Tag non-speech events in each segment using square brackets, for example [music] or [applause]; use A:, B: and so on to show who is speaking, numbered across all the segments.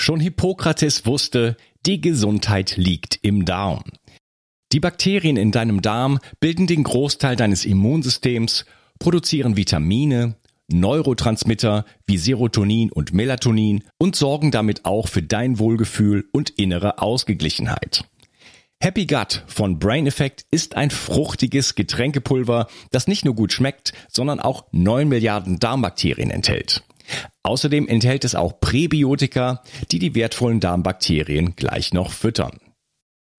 A: Schon Hippokrates wusste, die Gesundheit liegt im Darm. Die Bakterien in deinem Darm bilden den Großteil deines Immunsystems, produzieren Vitamine, Neurotransmitter wie Serotonin und Melatonin und sorgen damit auch für dein Wohlgefühl und innere Ausgeglichenheit. Happy Gut von Brain Effect ist ein fruchtiges Getränkepulver, das nicht nur gut schmeckt, sondern auch 9 Milliarden Darmbakterien enthält. Außerdem enthält es auch Präbiotika, die die wertvollen Darmbakterien gleich noch füttern.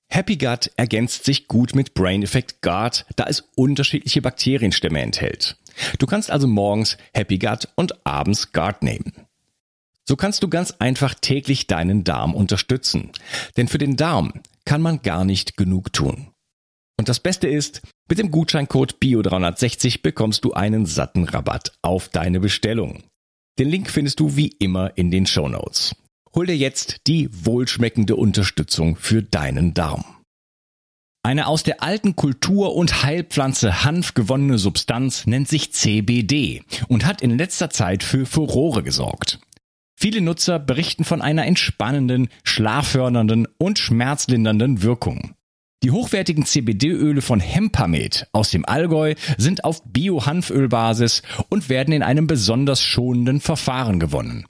A: Happy Gut ergänzt sich gut mit Brain Effect Guard, da es unterschiedliche Bakterienstämme enthält. Du kannst also morgens Happy Gut und abends Guard nehmen. So kannst du ganz einfach täglich deinen Darm unterstützen. Denn für den Darm kann man gar nicht genug tun. Und das Beste ist, mit dem Gutscheincode BIO360 bekommst du einen satten Rabatt auf deine Bestellung. Den Link findest du wie immer in den Show Notes. Hol dir jetzt die wohlschmeckende Unterstützung für deinen Darm. Eine aus der alten Kultur- und Heilpflanze Hanf gewonnene Substanz nennt sich CBD und hat in letzter Zeit für Furore gesorgt. Viele Nutzer berichten von einer entspannenden, schlaffördernden und schmerzlindernden Wirkung. Die hochwertigen CBD-Öle von Hempamed aus dem Allgäu sind auf Bio-Hanfölbasis und werden in einem besonders schonenden Verfahren gewonnen.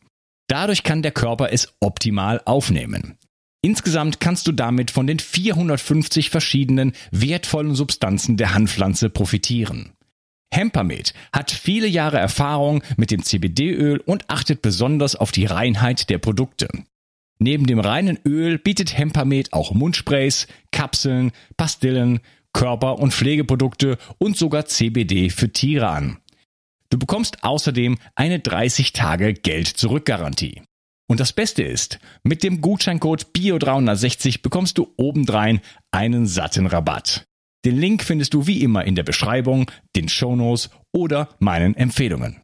A: Dadurch kann der Körper es optimal aufnehmen. Insgesamt kannst du damit von den 450 verschiedenen wertvollen Substanzen der Hanfpflanze profitieren. Hempamed hat viele Jahre Erfahrung mit dem CBD-Öl und achtet besonders auf die Reinheit der Produkte. Neben dem reinen Öl bietet Hempamed auch Mundsprays, Kapseln, Pastillen, Körper- und Pflegeprodukte und sogar CBD für Tiere an. Du bekommst außerdem eine 30 Tage Geld-Zurück-Garantie. Und das Beste ist, mit dem Gutscheincode BIO360 bekommst du obendrein einen satten Rabatt. Den Link findest du wie immer in der Beschreibung, den Shownotes oder meinen Empfehlungen.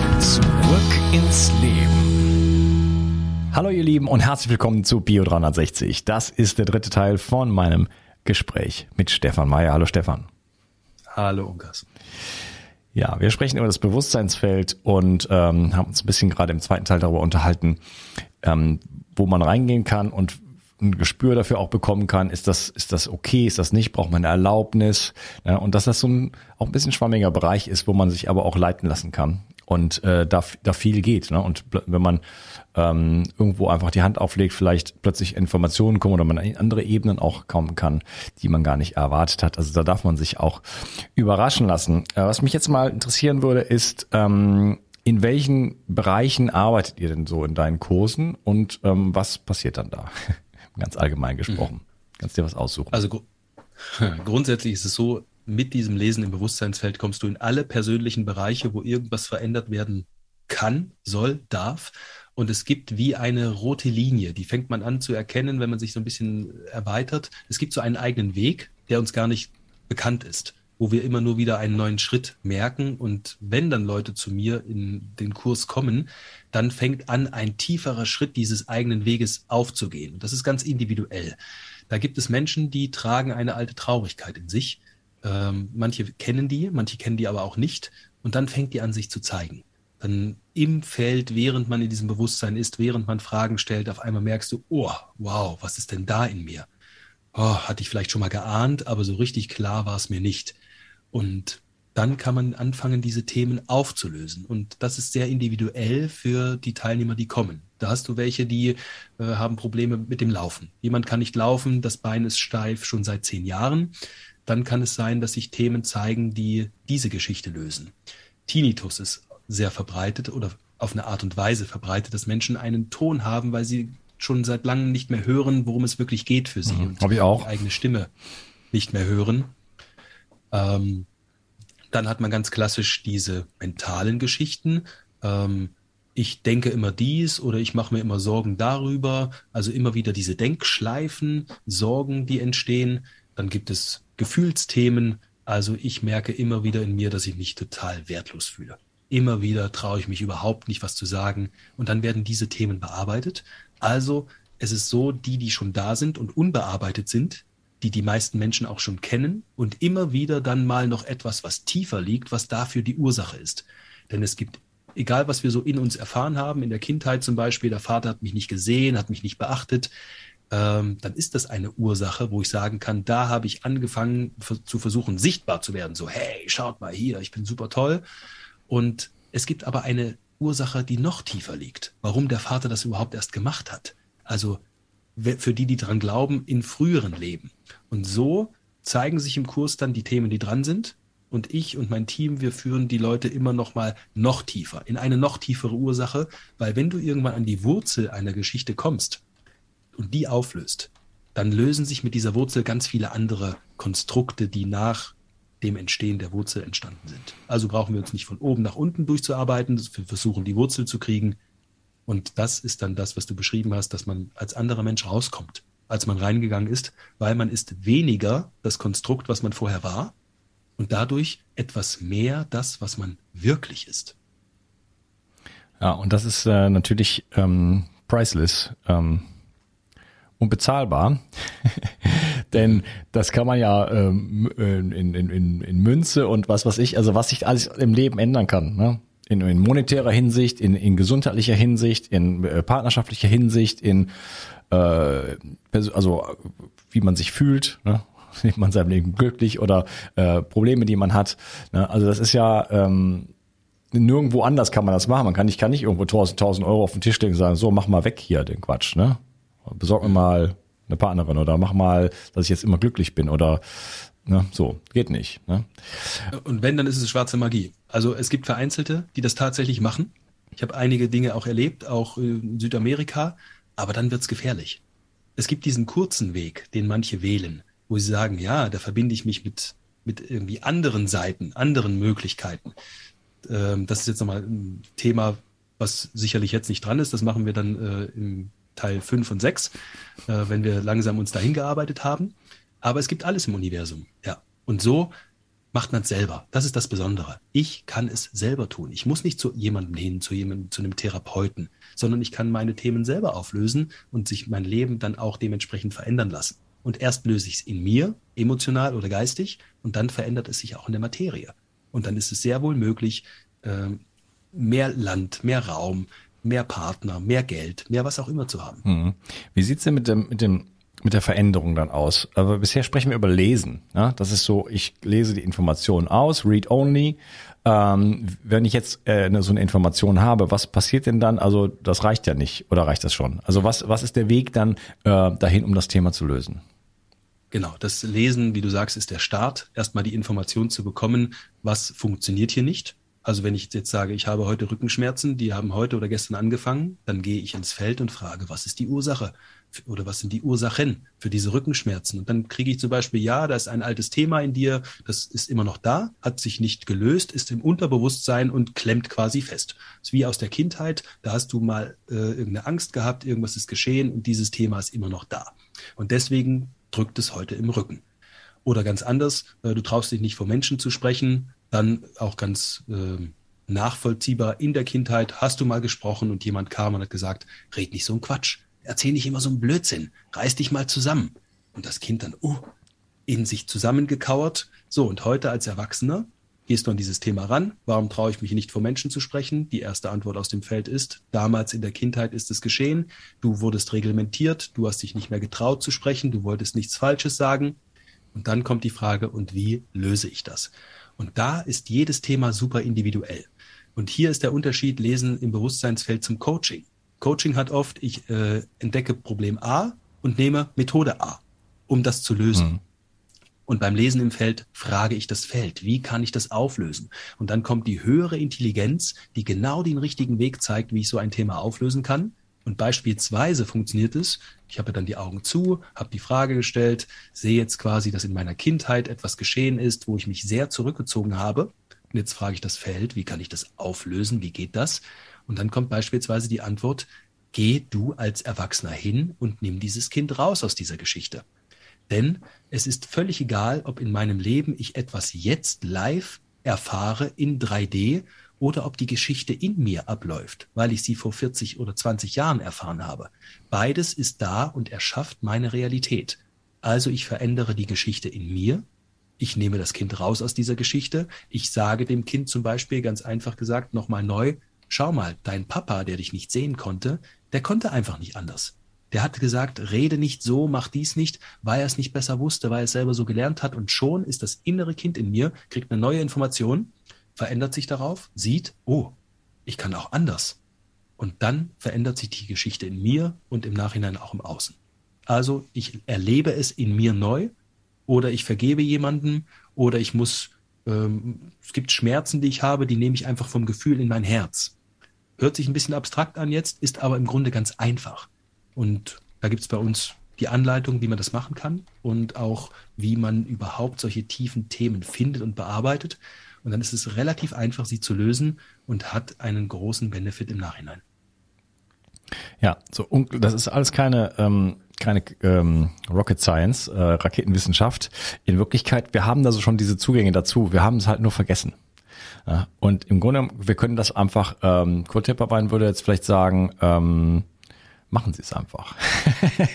B: Zurück ins Leben.
A: Hallo ihr Lieben und herzlich willkommen zu Bio 360. Das ist der dritte Teil von meinem Gespräch mit Stefan Meyer. Hallo Stefan.
C: Hallo Unkas.
A: Ja, wir sprechen über das Bewusstseinsfeld und ähm, haben uns ein bisschen gerade im zweiten Teil darüber unterhalten, ähm, wo man reingehen kann und ein Gespür dafür auch bekommen kann, ist das, ist das okay, ist das nicht, braucht man eine Erlaubnis. Ja, und dass das so ein auch ein bisschen schwammiger Bereich ist, wo man sich aber auch leiten lassen kann. Und äh, da, da viel geht. Ne? Und wenn man ähm, irgendwo einfach die Hand auflegt, vielleicht plötzlich Informationen kommen oder man in andere Ebenen auch kommen kann, die man gar nicht erwartet hat. Also da darf man sich auch überraschen lassen. Äh, was mich jetzt mal interessieren würde, ist, ähm, in welchen Bereichen arbeitet ihr denn so in deinen Kursen und ähm, was passiert dann da? [laughs] Ganz allgemein gesprochen. Mhm. Kannst dir was aussuchen.
C: Also gr [laughs] grundsätzlich ist es so, mit diesem Lesen im Bewusstseinsfeld kommst du in alle persönlichen Bereiche, wo irgendwas verändert werden kann, soll, darf. Und es gibt wie eine rote Linie, die fängt man an zu erkennen, wenn man sich so ein bisschen erweitert. Es gibt so einen eigenen Weg, der uns gar nicht bekannt ist, wo wir immer nur wieder einen neuen Schritt merken. Und wenn dann Leute zu mir in den Kurs kommen, dann fängt an, ein tieferer Schritt dieses eigenen Weges aufzugehen. Und das ist ganz individuell. Da gibt es Menschen, die tragen eine alte Traurigkeit in sich. Ähm, manche kennen die, manche kennen die aber auch nicht. Und dann fängt die an, sich zu zeigen. Dann im Feld, während man in diesem Bewusstsein ist, während man Fragen stellt, auf einmal merkst du, oh, wow, was ist denn da in mir? Oh, hatte ich vielleicht schon mal geahnt, aber so richtig klar war es mir nicht. Und dann kann man anfangen, diese Themen aufzulösen. Und das ist sehr individuell für die Teilnehmer, die kommen. Da hast du welche, die äh, haben Probleme mit dem Laufen. Jemand kann nicht laufen, das Bein ist steif schon seit zehn Jahren. Dann kann es sein, dass sich Themen zeigen, die diese Geschichte lösen. Tinnitus ist sehr verbreitet oder auf eine Art und Weise verbreitet, dass Menschen einen Ton haben, weil sie schon seit langem nicht mehr hören, worum es wirklich geht für sie.
A: Mhm, und ich auch.
C: die eigene Stimme nicht mehr hören. Ähm, dann hat man ganz klassisch diese mentalen Geschichten. Ähm, ich denke immer dies oder ich mache mir immer Sorgen darüber. Also immer wieder diese Denkschleifen, Sorgen, die entstehen. Dann gibt es Gefühlsthemen. Also ich merke immer wieder in mir, dass ich mich total wertlos fühle. Immer wieder traue ich mich überhaupt nicht, was zu sagen. Und dann werden diese Themen bearbeitet. Also es ist so, die, die schon da sind und unbearbeitet sind, die die meisten Menschen auch schon kennen und immer wieder dann mal noch etwas, was tiefer liegt, was dafür die Ursache ist. Denn es gibt egal was wir so in uns erfahren haben, in der Kindheit zum Beispiel, der Vater hat mich nicht gesehen, hat mich nicht beachtet, ähm, dann ist das eine Ursache, wo ich sagen kann, da habe ich angefangen zu versuchen, sichtbar zu werden. So, hey, schaut mal hier, ich bin super toll. Und es gibt aber eine Ursache, die noch tiefer liegt, warum der Vater das überhaupt erst gemacht hat. Also für die, die dran glauben, in früheren Leben. Und so zeigen sich im Kurs dann die Themen, die dran sind und ich und mein Team, wir führen die Leute immer noch mal noch tiefer, in eine noch tiefere Ursache, weil wenn du irgendwann an die Wurzel einer Geschichte kommst und die auflöst, dann lösen sich mit dieser Wurzel ganz viele andere Konstrukte, die nach dem Entstehen der Wurzel entstanden sind. Also brauchen wir uns nicht von oben nach unten durchzuarbeiten, wir versuchen die Wurzel zu kriegen. Und das ist dann das, was du beschrieben hast, dass man als anderer Mensch rauskommt, als man reingegangen ist, weil man ist weniger das Konstrukt, was man vorher war, und dadurch etwas mehr das, was man wirklich ist.
A: Ja, und das ist äh, natürlich ähm, priceless, ähm, unbezahlbar. [laughs] Denn das kann man ja ähm, in, in, in, in Münze und was weiß ich, also was sich alles im Leben ändern kann. Ne? In, in monetärer Hinsicht, in, in gesundheitlicher Hinsicht, in äh, partnerschaftlicher Hinsicht, in äh, also wie man sich fühlt, ne? [laughs] lebt man seinem Leben glücklich oder äh, Probleme, die man hat. Ne? Also das ist ja ähm, nirgendwo anders kann man das machen. Man kann, ich kann nicht irgendwo 1000, 1000 Euro auf den Tisch legen und sagen, so mach mal weg hier den Quatsch, ne? Besorg mir mal eine Partnerin oder mach mal, dass ich jetzt immer glücklich bin oder ne, so geht nicht. Ne?
C: Und wenn, dann ist es schwarze Magie. Also es gibt Vereinzelte, die das tatsächlich machen. Ich habe einige Dinge auch erlebt, auch in Südamerika, aber dann wird's gefährlich. Es gibt diesen kurzen Weg, den manche wählen wo sie sagen, ja, da verbinde ich mich mit, mit irgendwie anderen Seiten, anderen Möglichkeiten. Ähm, das ist jetzt nochmal ein Thema, was sicherlich jetzt nicht dran ist. Das machen wir dann äh, im Teil 5 und 6, äh, wenn wir langsam uns dahin gearbeitet haben. Aber es gibt alles im Universum, ja. Und so macht man es selber. Das ist das Besondere. Ich kann es selber tun. Ich muss nicht zu jemandem hin, zu jemandem, zu einem Therapeuten, sondern ich kann meine Themen selber auflösen und sich mein Leben dann auch dementsprechend verändern lassen. Und erst löse ich es in mir, emotional oder geistig, und dann verändert es sich auch in der Materie. Und dann ist es sehr wohl möglich, ähm, mehr Land, mehr Raum, mehr Partner, mehr Geld, mehr was auch immer zu haben. Mhm.
A: Wie sieht's denn mit dem, mit dem mit der Veränderung dann aus? Aber bisher sprechen wir über Lesen. Ja? Das ist so, ich lese die Informationen aus, read only. Ähm, wenn ich jetzt äh, eine, so eine Information habe, was passiert denn dann? Also das reicht ja nicht oder reicht das schon? Also was, was ist der Weg dann äh, dahin, um das Thema zu lösen?
C: Genau, das Lesen, wie du sagst, ist der Start, erstmal die Information zu bekommen, was funktioniert hier nicht. Also wenn ich jetzt sage, ich habe heute Rückenschmerzen, die haben heute oder gestern angefangen, dann gehe ich ins Feld und frage, was ist die Ursache? Oder was sind die Ursachen für diese Rückenschmerzen? Und dann kriege ich zum Beispiel, ja, da ist ein altes Thema in dir, das ist immer noch da, hat sich nicht gelöst, ist im Unterbewusstsein und klemmt quasi fest. Das ist wie aus der Kindheit, da hast du mal äh, irgendeine Angst gehabt, irgendwas ist geschehen und dieses Thema ist immer noch da. Und deswegen drückt es heute im Rücken. Oder ganz anders, äh, du traust dich nicht vor Menschen zu sprechen, dann auch ganz äh, nachvollziehbar in der Kindheit hast du mal gesprochen und jemand kam und hat gesagt, red nicht so ein Quatsch, erzähl nicht immer so einen Blödsinn, reiß dich mal zusammen. Und das Kind dann, oh, in sich zusammengekauert. So, und heute als Erwachsener gehst du an dieses Thema ran. Warum traue ich mich nicht vor Menschen zu sprechen? Die erste Antwort aus dem Feld ist, damals in der Kindheit ist es geschehen. Du wurdest reglementiert, du hast dich nicht mehr getraut zu sprechen, du wolltest nichts Falsches sagen. Und dann kommt die Frage, und wie löse ich das? Und da ist jedes Thema super individuell. Und hier ist der Unterschied Lesen im Bewusstseinsfeld zum Coaching. Coaching hat oft, ich äh, entdecke Problem A und nehme Methode A, um das zu lösen. Mhm. Und beim Lesen im Feld frage ich das Feld, wie kann ich das auflösen? Und dann kommt die höhere Intelligenz, die genau den richtigen Weg zeigt, wie ich so ein Thema auflösen kann. Und beispielsweise funktioniert es, ich habe dann die Augen zu, habe die Frage gestellt, sehe jetzt quasi, dass in meiner Kindheit etwas geschehen ist, wo ich mich sehr zurückgezogen habe. Und jetzt frage ich das Feld, wie kann ich das auflösen, wie geht das? Und dann kommt beispielsweise die Antwort, geh du als Erwachsener hin und nimm dieses Kind raus aus dieser Geschichte. Denn es ist völlig egal, ob in meinem Leben ich etwas jetzt live erfahre in 3D oder ob die Geschichte in mir abläuft, weil ich sie vor 40 oder 20 Jahren erfahren habe. Beides ist da und erschafft meine Realität. Also ich verändere die Geschichte in mir. Ich nehme das Kind raus aus dieser Geschichte. Ich sage dem Kind zum Beispiel ganz einfach gesagt nochmal neu, schau mal, dein Papa, der dich nicht sehen konnte, der konnte einfach nicht anders. Der hat gesagt, rede nicht so, mach dies nicht, weil er es nicht besser wusste, weil er es selber so gelernt hat. Und schon ist das innere Kind in mir, kriegt eine neue Information, verändert sich darauf, sieht, oh, ich kann auch anders. Und dann verändert sich die Geschichte in mir und im Nachhinein auch im Außen. Also ich erlebe es in mir neu oder ich vergebe jemanden oder ich muss, ähm, es gibt Schmerzen, die ich habe, die nehme ich einfach vom Gefühl in mein Herz. Hört sich ein bisschen abstrakt an jetzt, ist aber im Grunde ganz einfach. Und da gibt es bei uns die Anleitung, wie man das machen kann und auch, wie man überhaupt solche tiefen Themen findet und bearbeitet. Und dann ist es relativ einfach, sie zu lösen und hat einen großen Benefit im Nachhinein.
A: Ja, so das ist alles keine ähm, keine ähm, Rocket Science, äh, Raketenwissenschaft. In Wirklichkeit, wir haben da so schon diese Zugänge dazu. Wir haben es halt nur vergessen. Ja, und im Grunde, wir können das einfach, ähm, Kurt Tepperbein würde jetzt vielleicht sagen, ähm, machen Sie es einfach.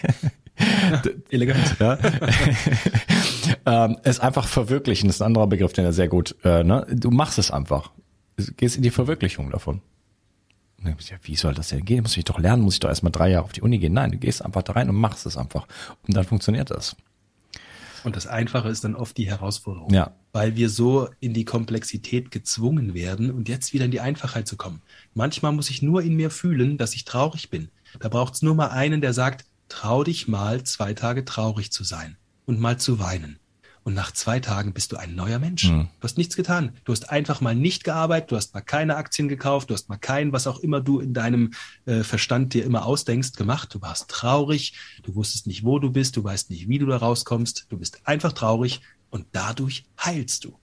A: [laughs] [laughs] Elegant. Ja. [laughs] ähm, es einfach verwirklichen, das ist ein anderer Begriff, den er sehr gut, äh, ne? du machst es einfach. Du gehst in die Verwirklichung davon. Ja, wie soll das denn gehen? Muss ich doch lernen? Muss ich doch erstmal drei Jahre auf die Uni gehen? Nein, du gehst einfach da rein und machst es einfach. Und dann funktioniert das.
C: Und das Einfache ist dann oft die Herausforderung.
A: Ja.
C: Weil wir so in die Komplexität gezwungen werden und jetzt wieder in die Einfachheit zu kommen. Manchmal muss ich nur in mir fühlen, dass ich traurig bin. Da braucht es nur mal einen, der sagt, trau dich mal, zwei Tage traurig zu sein und mal zu weinen. Und nach zwei Tagen bist du ein neuer Mensch. Mhm. Du hast nichts getan. Du hast einfach mal nicht gearbeitet, du hast mal keine Aktien gekauft, du hast mal kein, was auch immer du in deinem äh, Verstand dir immer ausdenkst, gemacht. Du warst traurig, du wusstest nicht, wo du bist, du weißt nicht, wie du da rauskommst. Du bist einfach traurig und dadurch heilst du.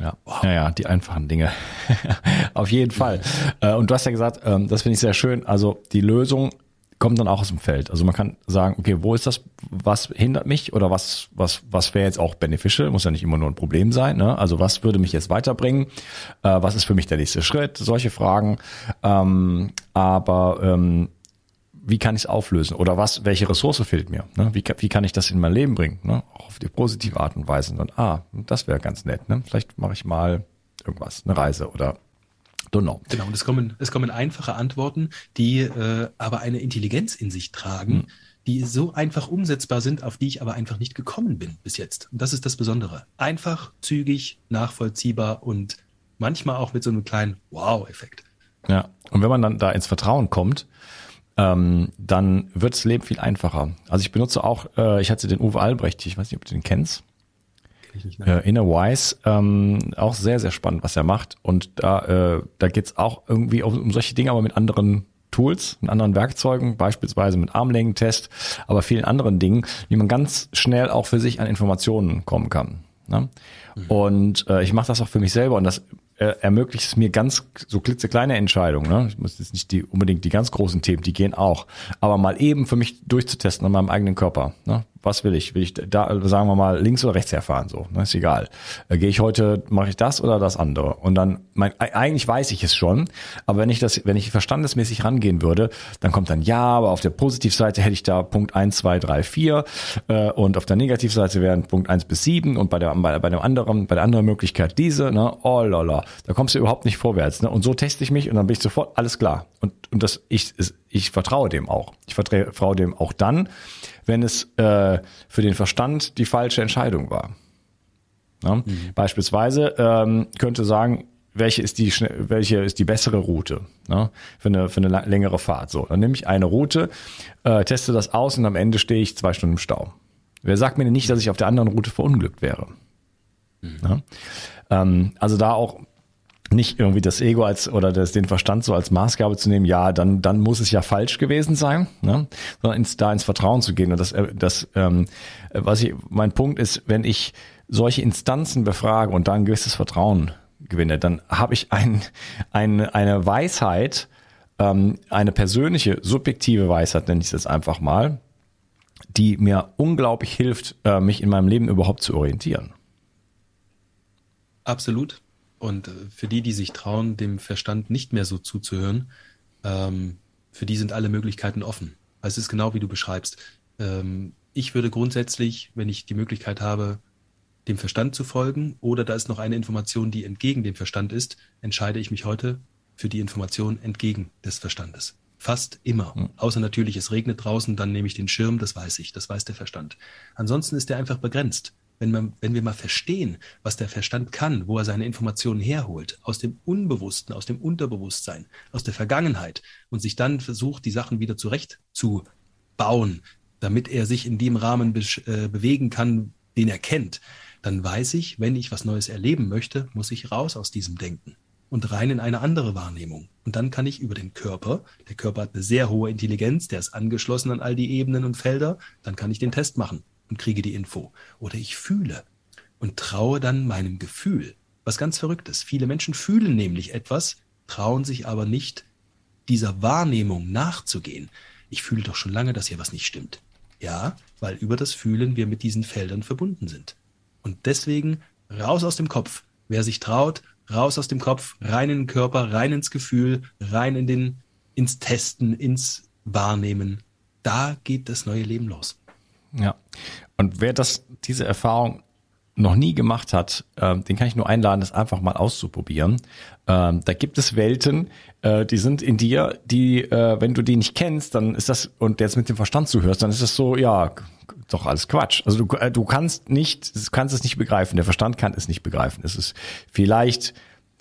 A: Ja, wow. ja, ja, die einfachen Dinge. [laughs] Auf jeden Fall. Äh, und du hast ja gesagt, ähm, das finde ich sehr schön. Also die Lösung kommt dann auch aus dem Feld. Also man kann sagen, okay, wo ist das, was hindert mich oder was, was, was wäre jetzt auch beneficial, muss ja nicht immer nur ein Problem sein. Ne? Also was würde mich jetzt weiterbringen? Äh, was ist für mich der nächste Schritt? Solche Fragen. Ähm, aber ähm, wie kann ich es auflösen? Oder was, welche Ressource fehlt mir? Ne? Wie, wie kann ich das in mein Leben bringen? Ne? Auch auf die positive Art und Weise. Und ah, das wäre ganz nett. Ne? Vielleicht mache ich mal irgendwas, eine Reise oder
C: Know. Genau, und es kommen, es kommen einfache Antworten, die äh, aber eine Intelligenz in sich tragen, mhm. die so einfach umsetzbar sind, auf die ich aber einfach nicht gekommen bin bis jetzt. Und das ist das Besondere. Einfach, zügig, nachvollziehbar und manchmal auch mit so einem kleinen Wow-Effekt.
A: Ja, und wenn man dann da ins Vertrauen kommt, ähm, dann wird das Leben viel einfacher. Also ich benutze auch, äh, ich hatte den Uwe Albrecht, ich weiß nicht, ob du den kennst nicht. Ne? Äh, Inner Wise, ähm, auch sehr, sehr spannend, was er macht. Und da, äh, da geht's auch irgendwie um, um solche Dinge, aber mit anderen Tools, mit anderen Werkzeugen, beispielsweise mit Armlängentest, aber vielen anderen Dingen, wie man ganz schnell auch für sich an Informationen kommen kann. Ne? Mhm. Und äh, ich mache das auch für mich selber und das äh, ermöglicht es mir ganz so klitzekleine Entscheidungen. Ne? Ich muss jetzt nicht die unbedingt die ganz großen Themen, die gehen auch, aber mal eben für mich durchzutesten an meinem eigenen Körper. Ne? Was will ich? Will ich da, sagen wir mal, links oder rechts herfahren? So, ne, ist egal. Äh, Gehe ich heute, mache ich das oder das andere? Und dann, mein, eigentlich weiß ich es schon, aber wenn ich das, wenn ich verstandesmäßig rangehen würde, dann kommt dann ja, aber auf der Positivseite hätte ich da Punkt eins, zwei, drei, vier äh, und auf der Negativseite wären Punkt eins bis sieben und bei der bei, bei dem anderen, bei der anderen Möglichkeit diese, ne, oh lala, da kommst du überhaupt nicht vorwärts. Ne? Und so teste ich mich und dann bin ich sofort alles klar. Und, und das, ich, ich vertraue dem auch. Ich vertraue dem auch dann, wenn es äh, für den Verstand die falsche Entscheidung war. Ja? Mhm. Beispielsweise ähm, könnte sagen, welche ist die welche ist die bessere Route ne? für eine für eine längere Fahrt. So, dann nehme ich eine Route, äh, teste das aus und am Ende stehe ich zwei Stunden im Stau. Wer sagt mir denn nicht, dass ich auf der anderen Route verunglückt wäre? Mhm. Ja? Ähm, also da auch nicht irgendwie das Ego als oder das, den Verstand so als Maßgabe zu nehmen, ja, dann, dann muss es ja falsch gewesen sein, ne? sondern ins, da ins Vertrauen zu gehen. Und das, äh, das ähm, was ich, mein Punkt ist, wenn ich solche Instanzen befrage und da ein gewisses Vertrauen gewinne, dann habe ich ein, ein, eine Weisheit, ähm, eine persönliche, subjektive Weisheit, nenne ich es jetzt einfach mal, die mir unglaublich hilft, äh, mich in meinem Leben überhaupt zu orientieren.
C: Absolut. Und äh, für die, die sich trauen, dem Verstand nicht mehr so zuzuhören, ähm, für die sind alle Möglichkeiten offen. Es ist genau wie du beschreibst. Ähm, ich würde grundsätzlich, wenn ich die Möglichkeit habe, dem Verstand zu folgen oder da ist noch eine Information, die entgegen dem Verstand ist, entscheide ich mich heute für die Information entgegen des Verstandes. Fast immer. Hm. Außer natürlich, es regnet draußen, dann nehme ich den Schirm, das weiß ich, das weiß der Verstand. Ansonsten ist er einfach begrenzt. Wenn, man, wenn wir mal verstehen, was der Verstand kann, wo er seine Informationen herholt, aus dem Unbewussten, aus dem Unterbewusstsein, aus der Vergangenheit und sich dann versucht, die Sachen wieder zurechtzubauen, damit er sich in dem Rahmen be äh, bewegen kann, den er kennt, dann weiß ich, wenn ich was Neues erleben möchte, muss ich raus aus diesem Denken und rein in eine andere Wahrnehmung. Und dann kann ich über den Körper, der Körper hat eine sehr hohe Intelligenz, der ist angeschlossen an all die Ebenen und Felder, dann kann ich den Test machen und kriege die Info. Oder ich fühle und traue dann meinem Gefühl. Was ganz verrückt ist. Viele Menschen fühlen nämlich etwas, trauen sich aber nicht, dieser Wahrnehmung nachzugehen. Ich fühle doch schon lange, dass hier was nicht stimmt. Ja, weil über das Fühlen wir mit diesen Feldern verbunden sind. Und deswegen raus aus dem Kopf. Wer sich traut, raus aus dem Kopf, rein in den Körper, rein ins Gefühl, rein in den, ins Testen, ins Wahrnehmen. Da geht das neue Leben los.
A: Ja. Und wer das, diese Erfahrung noch nie gemacht hat, äh, den kann ich nur einladen, das einfach mal auszuprobieren. Ähm, da gibt es Welten, äh, die sind in dir, die, äh, wenn du die nicht kennst, dann ist das, und jetzt mit dem Verstand zuhörst, dann ist das so, ja, doch alles Quatsch. Also du, äh, du kannst nicht, kannst es nicht begreifen. Der Verstand kann es nicht begreifen. Es ist vielleicht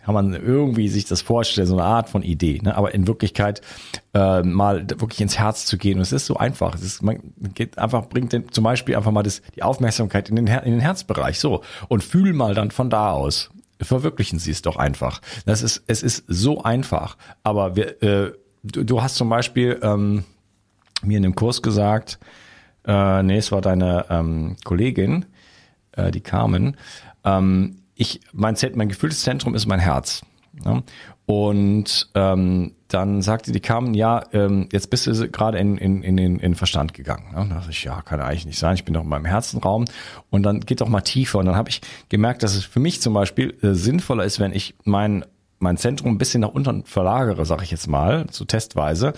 A: kann man irgendwie sich das vorstellen, so eine Art von Idee. Ne? Aber in Wirklichkeit äh, mal wirklich ins Herz zu gehen. Und es ist so einfach. Es ist, man geht einfach, bringt den, zum Beispiel einfach mal das, die Aufmerksamkeit in den, Her in den Herzbereich. So. Und fühl mal dann von da aus. Verwirklichen Sie es doch einfach. Das ist, es ist so einfach. Aber wir, äh, du, du hast zum Beispiel ähm, mir in dem Kurs gesagt, äh, nee, es war deine ähm, Kollegin, äh, die Carmen, ähm, ich, mein, mein gefühltes Zentrum ist mein Herz. Ja? Und ähm, dann sagte die Carmen, ja, ähm, jetzt bist du gerade in, in, in, in den Verstand gegangen. Ja? Da dachte ich, ja, kann eigentlich nicht sein, ich bin doch in meinem Herzenraum. Und dann geht doch mal tiefer. Und dann habe ich gemerkt, dass es für mich zum Beispiel äh, sinnvoller ist, wenn ich mein mein Zentrum ein bisschen nach unten verlagere, sage ich jetzt mal, so testweise,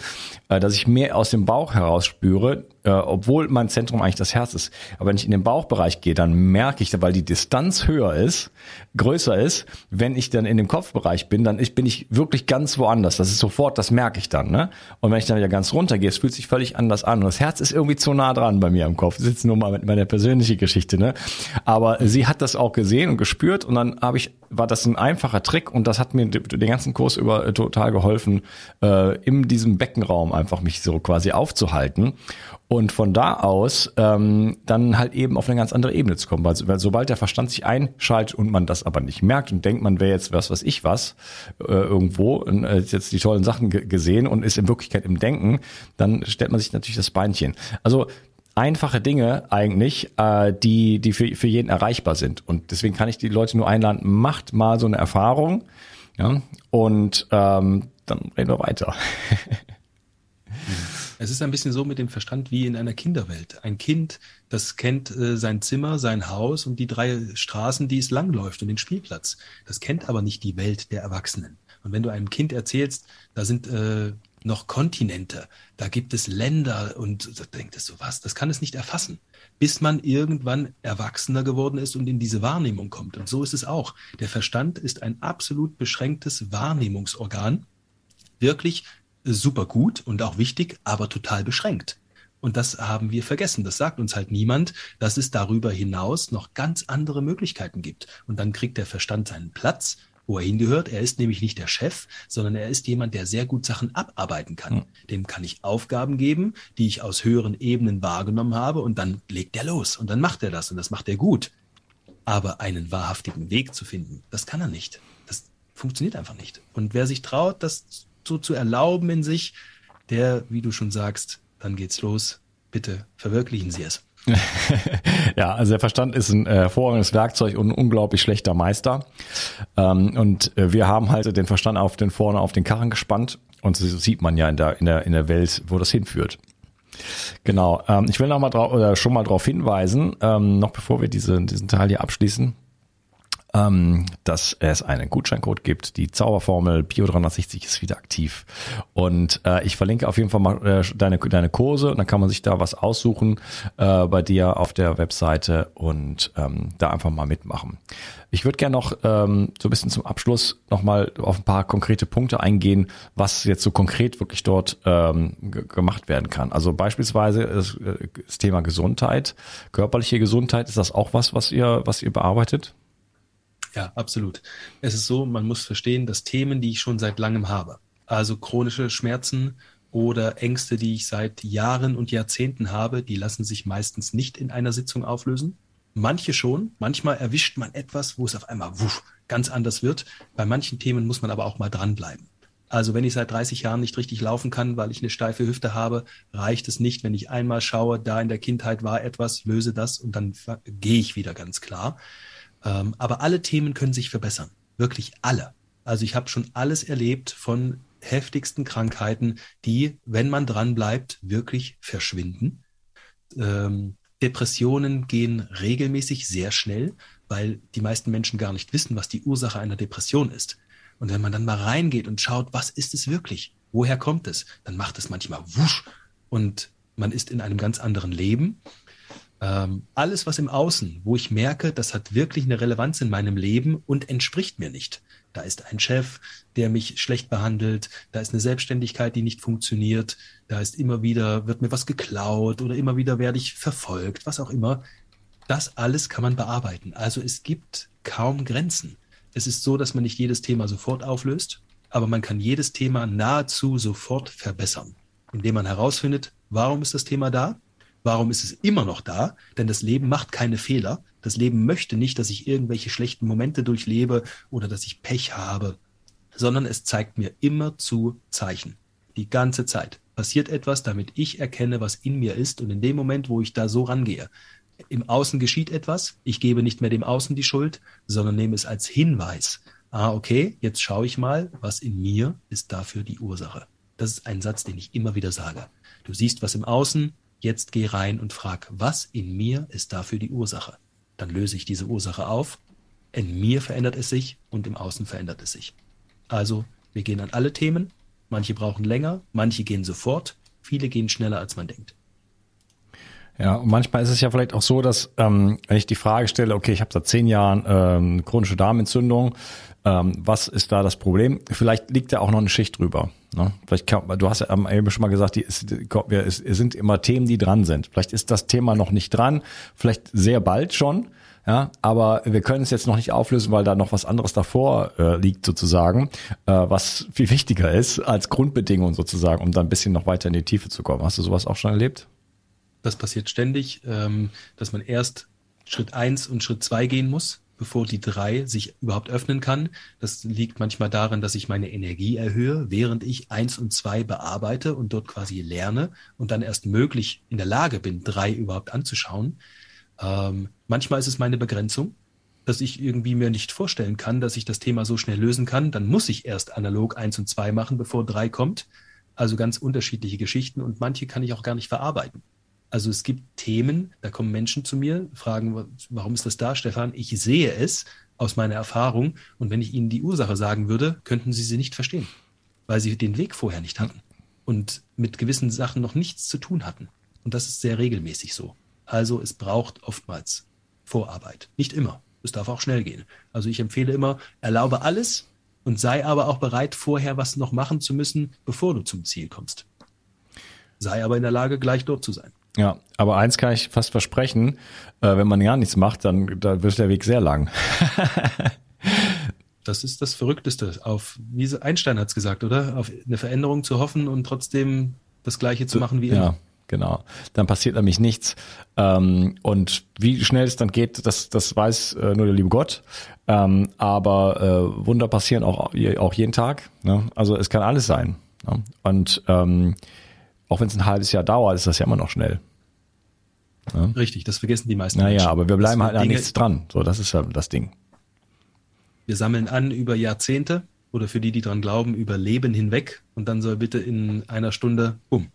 A: äh, dass ich mehr aus dem Bauch heraus spüre, äh, obwohl mein Zentrum eigentlich das Herz ist. Aber wenn ich in den Bauchbereich gehe, dann merke ich, weil die Distanz höher ist, größer ist, wenn ich dann in dem Kopfbereich bin, dann bin ich wirklich ganz woanders. Das ist sofort, das merke ich dann. Ne? Und wenn ich dann wieder ganz runter gehe, es fühlt sich völlig anders an. Und das Herz ist irgendwie zu nah dran bei mir im Kopf. Das ist jetzt nur mal mit meiner persönlichen Geschichte. Ne? Aber sie hat das auch gesehen und gespürt und dann habe ich, war das ein einfacher Trick und das hat mir den ganzen Kurs über äh, total geholfen, äh, in diesem Beckenraum einfach mich so quasi aufzuhalten und von da aus ähm, dann halt eben auf eine ganz andere Ebene zu kommen. Weil, weil sobald der Verstand sich einschaltet und man das aber nicht merkt und denkt, man wäre jetzt was, was ich was, äh, irgendwo, und, äh, jetzt die tollen Sachen gesehen und ist in Wirklichkeit im Denken, dann stellt man sich natürlich das Beinchen. Also einfache Dinge eigentlich, äh, die, die für, für jeden erreichbar sind. Und deswegen kann ich die Leute nur einladen, macht mal so eine Erfahrung. Ja, und ähm, dann reden wir weiter. [laughs]
C: Es ist ein bisschen so mit dem Verstand wie in einer Kinderwelt. Ein Kind, das kennt äh, sein Zimmer, sein Haus und die drei Straßen, die es langläuft und den Spielplatz. Das kennt aber nicht die Welt der Erwachsenen. Und wenn du einem Kind erzählst, da sind äh, noch Kontinente, da gibt es Länder und da denkt es so was, das kann es nicht erfassen, bis man irgendwann erwachsener geworden ist und in diese Wahrnehmung kommt. Und so ist es auch. Der Verstand ist ein absolut beschränktes Wahrnehmungsorgan, wirklich super gut und auch wichtig, aber total beschränkt. Und das haben wir vergessen. Das sagt uns halt niemand, dass es darüber hinaus noch ganz andere Möglichkeiten gibt. Und dann kriegt der Verstand seinen Platz, wo er hingehört. Er ist nämlich nicht der Chef, sondern er ist jemand, der sehr gut Sachen abarbeiten kann. Mhm. Dem kann ich Aufgaben geben, die ich aus höheren Ebenen wahrgenommen habe und dann legt er los und dann macht er das und das macht er gut. Aber einen wahrhaftigen Weg zu finden, das kann er nicht. Das funktioniert einfach nicht. Und wer sich traut, das so zu erlauben in sich, der, wie du schon sagst, dann geht's los. Bitte verwirklichen Sie es. [laughs]
A: ja, also der Verstand ist ein äh, hervorragendes Werkzeug und ein unglaublich schlechter Meister. Ähm, und äh, wir haben halt den Verstand auf den vorne auf den Karren gespannt und so sieht man ja in der in der in der Welt, wo das hinführt. Genau. Ähm, ich will noch mal oder schon mal darauf hinweisen, ähm, noch bevor wir diese, diesen Teil hier abschließen ähm, dass es einen Gutscheincode gibt. Die Zauberformel Bio360 ist wieder aktiv. Und äh, ich verlinke auf jeden Fall mal äh, deine, deine Kurse und dann kann man sich da was aussuchen äh, bei dir auf der Webseite und ähm, da einfach mal mitmachen. Ich würde gerne noch ähm, so ein bisschen zum Abschluss nochmal auf ein paar konkrete Punkte eingehen, was jetzt so konkret wirklich dort ähm, gemacht werden kann. Also beispielsweise das, äh, das Thema Gesundheit, körperliche Gesundheit, ist das auch was, was ihr, was ihr bearbeitet?
C: Ja, absolut. Es ist so, man muss verstehen, dass Themen, die ich schon seit langem habe, also chronische Schmerzen oder Ängste, die ich seit Jahren und Jahrzehnten habe, die lassen sich meistens nicht in einer Sitzung auflösen. Manche schon. Manchmal erwischt man etwas, wo es auf einmal wuff, ganz anders wird. Bei manchen Themen muss man aber auch mal dranbleiben. Also wenn ich seit 30 Jahren nicht richtig laufen kann, weil ich eine steife Hüfte habe, reicht es nicht, wenn ich einmal schaue, da in der Kindheit war etwas, löse das und dann gehe ich wieder ganz klar. Ähm, aber alle Themen können sich verbessern. Wirklich alle. Also ich habe schon alles erlebt von heftigsten Krankheiten, die, wenn man dran bleibt, wirklich verschwinden. Ähm, Depressionen gehen regelmäßig sehr schnell, weil die meisten Menschen gar nicht wissen, was die Ursache einer Depression ist. Und wenn man dann mal reingeht und schaut, was ist es wirklich? Woher kommt es? Dann macht es manchmal wusch und man ist in einem ganz anderen Leben ähm, alles, was im Außen, wo ich merke, das hat wirklich eine Relevanz in meinem Leben und entspricht mir nicht. Da ist ein Chef, der mich schlecht behandelt, da ist eine Selbstständigkeit, die nicht funktioniert, da ist immer wieder, wird mir was geklaut oder immer wieder werde ich verfolgt, was auch immer. Das alles kann man bearbeiten. Also es gibt kaum Grenzen. Es ist so, dass man nicht jedes Thema sofort auflöst, aber man kann jedes Thema nahezu sofort verbessern, indem man herausfindet, warum ist das Thema da? Warum ist es immer noch da? Denn das Leben macht keine Fehler. Das Leben möchte nicht, dass ich irgendwelche schlechten Momente durchlebe oder dass ich Pech habe, sondern es zeigt mir immer zu Zeichen. Die ganze Zeit passiert etwas, damit ich erkenne, was in mir ist. Und in dem Moment, wo ich da so rangehe, im Außen geschieht etwas, ich gebe nicht mehr dem Außen die Schuld, sondern nehme es als Hinweis. Ah, okay, jetzt schaue ich mal, was in mir ist dafür die Ursache. Das ist ein Satz, den ich immer wieder sage. Du siehst was im Außen, Jetzt geh rein und frag, was in mir ist dafür die Ursache? Dann löse ich diese Ursache auf. In mir verändert es sich und im Außen verändert es sich. Also, wir gehen an alle Themen. Manche brauchen länger, manche gehen sofort, viele gehen schneller, als man denkt.
A: Ja, und manchmal ist es ja vielleicht auch so, dass ähm, wenn ich die Frage stelle, okay, ich habe seit zehn Jahren ähm, chronische Darmentzündung, ähm, was ist da das Problem? Vielleicht liegt da auch noch eine Schicht drüber. Ne? Vielleicht kann, du hast ja eben schon mal gesagt, die, es, es sind immer Themen, die dran sind. Vielleicht ist das Thema noch nicht dran, vielleicht sehr bald schon. Ja, aber wir können es jetzt noch nicht auflösen, weil da noch was anderes davor äh, liegt sozusagen, äh, was viel wichtiger ist als Grundbedingung sozusagen, um dann ein bisschen noch weiter in die Tiefe zu kommen. Hast du sowas auch schon erlebt?
C: Das passiert ständig, ähm, dass man erst Schritt eins und Schritt zwei gehen muss bevor die drei sich überhaupt öffnen kann. Das liegt manchmal daran, dass ich meine Energie erhöhe, während ich eins und zwei bearbeite und dort quasi lerne und dann erst möglich in der Lage bin, drei überhaupt anzuschauen. Ähm, manchmal ist es meine Begrenzung, dass ich irgendwie mir nicht vorstellen kann, dass ich das Thema so schnell lösen kann. Dann muss ich erst analog eins und zwei machen, bevor drei kommt. Also ganz unterschiedliche Geschichten und manche kann ich auch gar nicht verarbeiten. Also es gibt Themen, da kommen Menschen zu mir, fragen, warum ist das da, Stefan? Ich sehe es aus meiner Erfahrung und wenn ich ihnen die Ursache sagen würde, könnten sie sie nicht verstehen, weil sie den Weg vorher nicht hatten und mit gewissen Sachen noch nichts zu tun hatten. Und das ist sehr regelmäßig so. Also es braucht oftmals Vorarbeit. Nicht immer. Es darf auch schnell gehen. Also ich empfehle immer, erlaube alles und sei aber auch bereit, vorher was noch machen zu müssen, bevor du zum Ziel kommst. Sei aber in der Lage, gleich dort zu sein.
A: Ja, aber eins kann ich fast versprechen, äh, wenn man gar nichts macht, dann da wird der Weg sehr lang. [laughs]
C: das ist das Verrückteste. Auf, wie Einstein hat es gesagt, oder? Auf eine Veränderung zu hoffen und trotzdem das Gleiche zu machen wie immer.
A: Ja, genau. Dann passiert nämlich nichts. Ähm, und wie schnell es dann geht, das, das weiß äh, nur der liebe Gott. Ähm, aber äh, Wunder passieren auch, auch jeden Tag. Ne? Also es kann alles sein. Ne? Und ähm, auch wenn es ein halbes Jahr dauert, ist das ja immer noch schnell.
C: Ja? Richtig, das vergessen die meisten
A: naja, Menschen. Aber wir bleiben halt an nichts dran. So, das ist ja das Ding.
C: Wir sammeln an über Jahrzehnte oder für die, die dran glauben, über Leben hinweg und dann soll bitte in einer Stunde, bumm,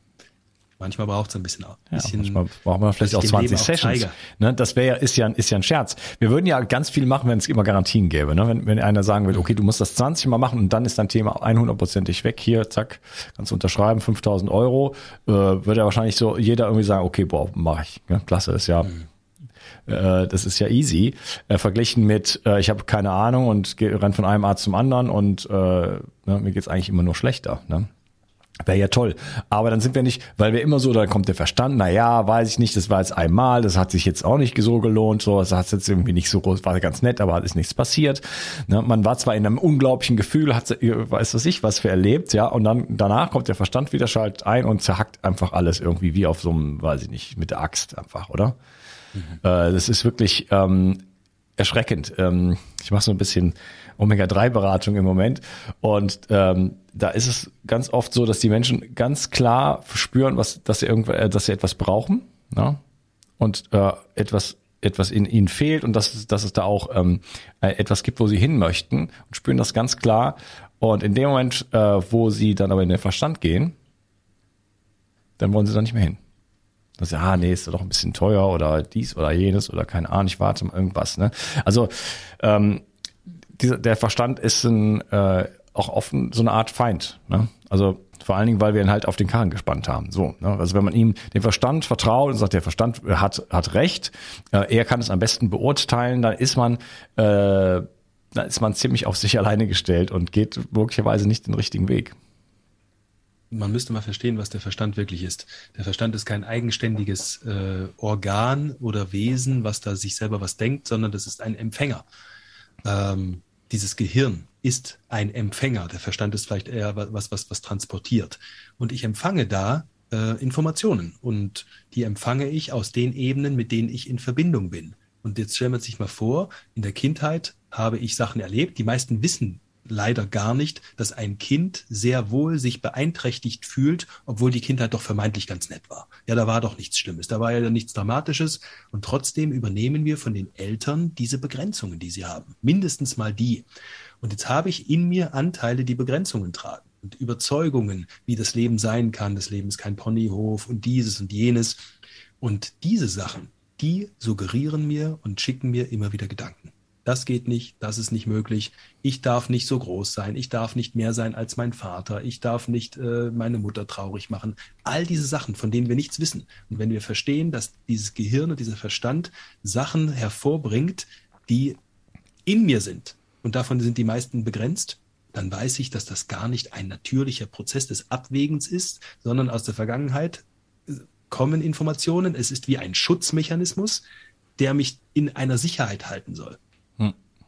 C: Manchmal braucht es ein bisschen, bisschen
A: ja, manchmal braucht man vielleicht auch 20 Sessions. Ne, das wäre ja, ist ja, ist ja ein Scherz. Wir würden ja ganz viel machen, wenn es immer Garantien gäbe. Ne? Wenn, wenn einer sagen will, okay, du musst das 20 Mal machen und dann ist dein Thema 100%ig weg. Hier, zack, kannst du unterschreiben, 5000 Euro. Äh, würde ja wahrscheinlich so jeder irgendwie sagen, okay, boah, mache ich. Ne? Klasse, ist ja, mhm äh, das ist ja easy, äh, verglichen mit, äh, ich habe keine Ahnung und renn von einem Arzt zum anderen und äh, ne, mir geht's eigentlich immer nur schlechter. Ne? Wäre ja toll. Aber dann sind wir nicht, weil wir immer so, da kommt der Verstand, na ja, weiß ich nicht, das war jetzt einmal, das hat sich jetzt auch nicht so gelohnt, so, das hat jetzt irgendwie nicht so groß, war ganz nett, aber ist nichts passiert. Ne, man war zwar in einem unglaublichen Gefühl, hat, weiß was ich, was für erlebt, ja, und dann, danach kommt der Verstand wieder, schaltet ein und zerhackt einfach alles irgendwie wie auf so einem, weiß ich nicht, mit der Axt einfach, oder? Mhm. Äh, das ist wirklich, ähm, erschreckend. Ähm, ich mache so ein bisschen Omega-3-Beratung im Moment und ähm, da ist es ganz oft so, dass die Menschen ganz klar spüren, was, dass sie irgendwo, äh, dass sie etwas brauchen ne? und äh, etwas etwas in ihnen fehlt und dass, dass es da auch ähm, äh, etwas gibt, wo sie hin möchten und spüren das ganz klar. Und in dem Moment, äh, wo sie dann aber in den Verstand gehen, dann wollen sie da nicht mehr hin. Das ja, ah, nee, ist doch ein bisschen teuer oder dies oder jenes oder keine Ahnung, ich warte mal irgendwas. Ne? Also ähm, dieser, der Verstand ist ein, äh, auch offen so eine Art Feind. Ne? Also vor allen Dingen, weil wir ihn halt auf den Karren gespannt haben. So, ne? Also wenn man ihm den Verstand vertraut und sagt, der Verstand hat, hat recht, äh, er kann es am besten beurteilen, dann ist man, äh, dann ist man ziemlich auf sich [laughs] alleine gestellt und geht möglicherweise nicht den richtigen Weg.
C: Man müsste mal verstehen, was der Verstand wirklich ist. Der Verstand ist kein eigenständiges äh, Organ oder Wesen, was da sich selber was denkt, sondern das ist ein Empfänger. Ähm, dieses Gehirn ist ein Empfänger. Der Verstand ist vielleicht eher was, was, was transportiert. Und ich empfange da äh, Informationen und die empfange ich aus den Ebenen, mit denen ich in Verbindung bin. Und jetzt stellen wir sich mal vor, in der Kindheit habe ich Sachen erlebt. Die meisten wissen leider gar nicht, dass ein Kind sehr wohl sich beeinträchtigt fühlt, obwohl die Kindheit doch vermeintlich ganz nett war. Ja, da war doch nichts Schlimmes, da war ja nichts Dramatisches und trotzdem übernehmen wir von den Eltern diese Begrenzungen, die sie haben. Mindestens mal die. Und jetzt habe ich in mir Anteile, die Begrenzungen tragen und Überzeugungen, wie das Leben sein kann. Das Leben ist kein Ponyhof und dieses und jenes. Und diese Sachen, die suggerieren mir und schicken mir immer wieder Gedanken das geht nicht, das ist nicht möglich, ich darf nicht so groß sein, ich darf nicht mehr sein als mein Vater, ich darf nicht äh, meine Mutter traurig machen. All diese Sachen, von denen wir nichts wissen. Und wenn wir verstehen, dass dieses Gehirn und dieser Verstand Sachen hervorbringt, die in mir sind, und davon sind die meisten begrenzt, dann weiß ich, dass das gar nicht ein natürlicher Prozess des Abwägens ist, sondern aus der Vergangenheit kommen Informationen. Es ist wie ein Schutzmechanismus, der mich in einer Sicherheit halten soll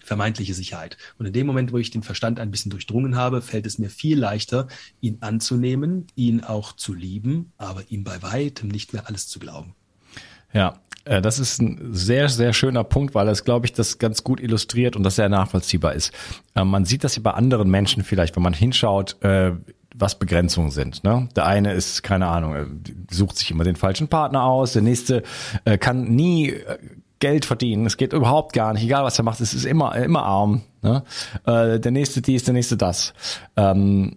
C: vermeintliche Sicherheit. Und in dem Moment, wo ich den Verstand ein bisschen durchdrungen habe, fällt es mir viel leichter, ihn anzunehmen, ihn auch zu lieben, aber ihm bei weitem nicht mehr alles zu glauben.
A: Ja, das ist ein sehr, sehr schöner Punkt, weil es, glaube ich, das ganz gut illustriert und das sehr nachvollziehbar ist. Äh, man sieht das ja bei anderen Menschen vielleicht, wenn man hinschaut, äh, was Begrenzungen sind. Ne? Der eine ist, keine Ahnung, sucht sich immer den falschen Partner aus, der nächste kann nie Geld verdienen. Es geht überhaupt gar nicht, egal was er macht, es ist immer, immer arm. Ne? Äh, der nächste dies, der nächste das. Ähm,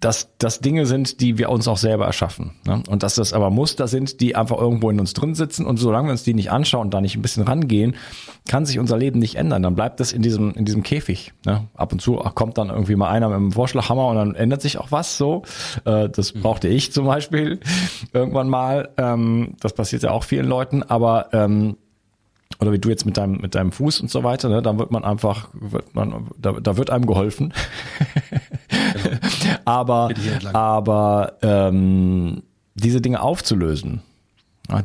A: dass das Dinge sind, die wir uns auch selber erschaffen. Ne? Und dass das aber Muster sind, die einfach irgendwo in uns drin sitzen. Und solange wir uns die nicht anschauen und da nicht ein bisschen rangehen, kann sich unser Leben nicht ändern. Dann bleibt das in diesem, in diesem Käfig. Ne? Ab und zu kommt dann irgendwie mal einer mit einem Vorschlaghammer und dann ändert sich auch was so. Äh, das mhm. brauchte ich zum Beispiel [laughs] irgendwann mal. Ähm, das passiert ja auch vielen Leuten. Aber ähm, oder wie du jetzt mit deinem mit deinem Fuß und so weiter, ne, dann wird man einfach, wird man, da, da wird einem geholfen. [laughs] aber aber ähm, diese Dinge aufzulösen,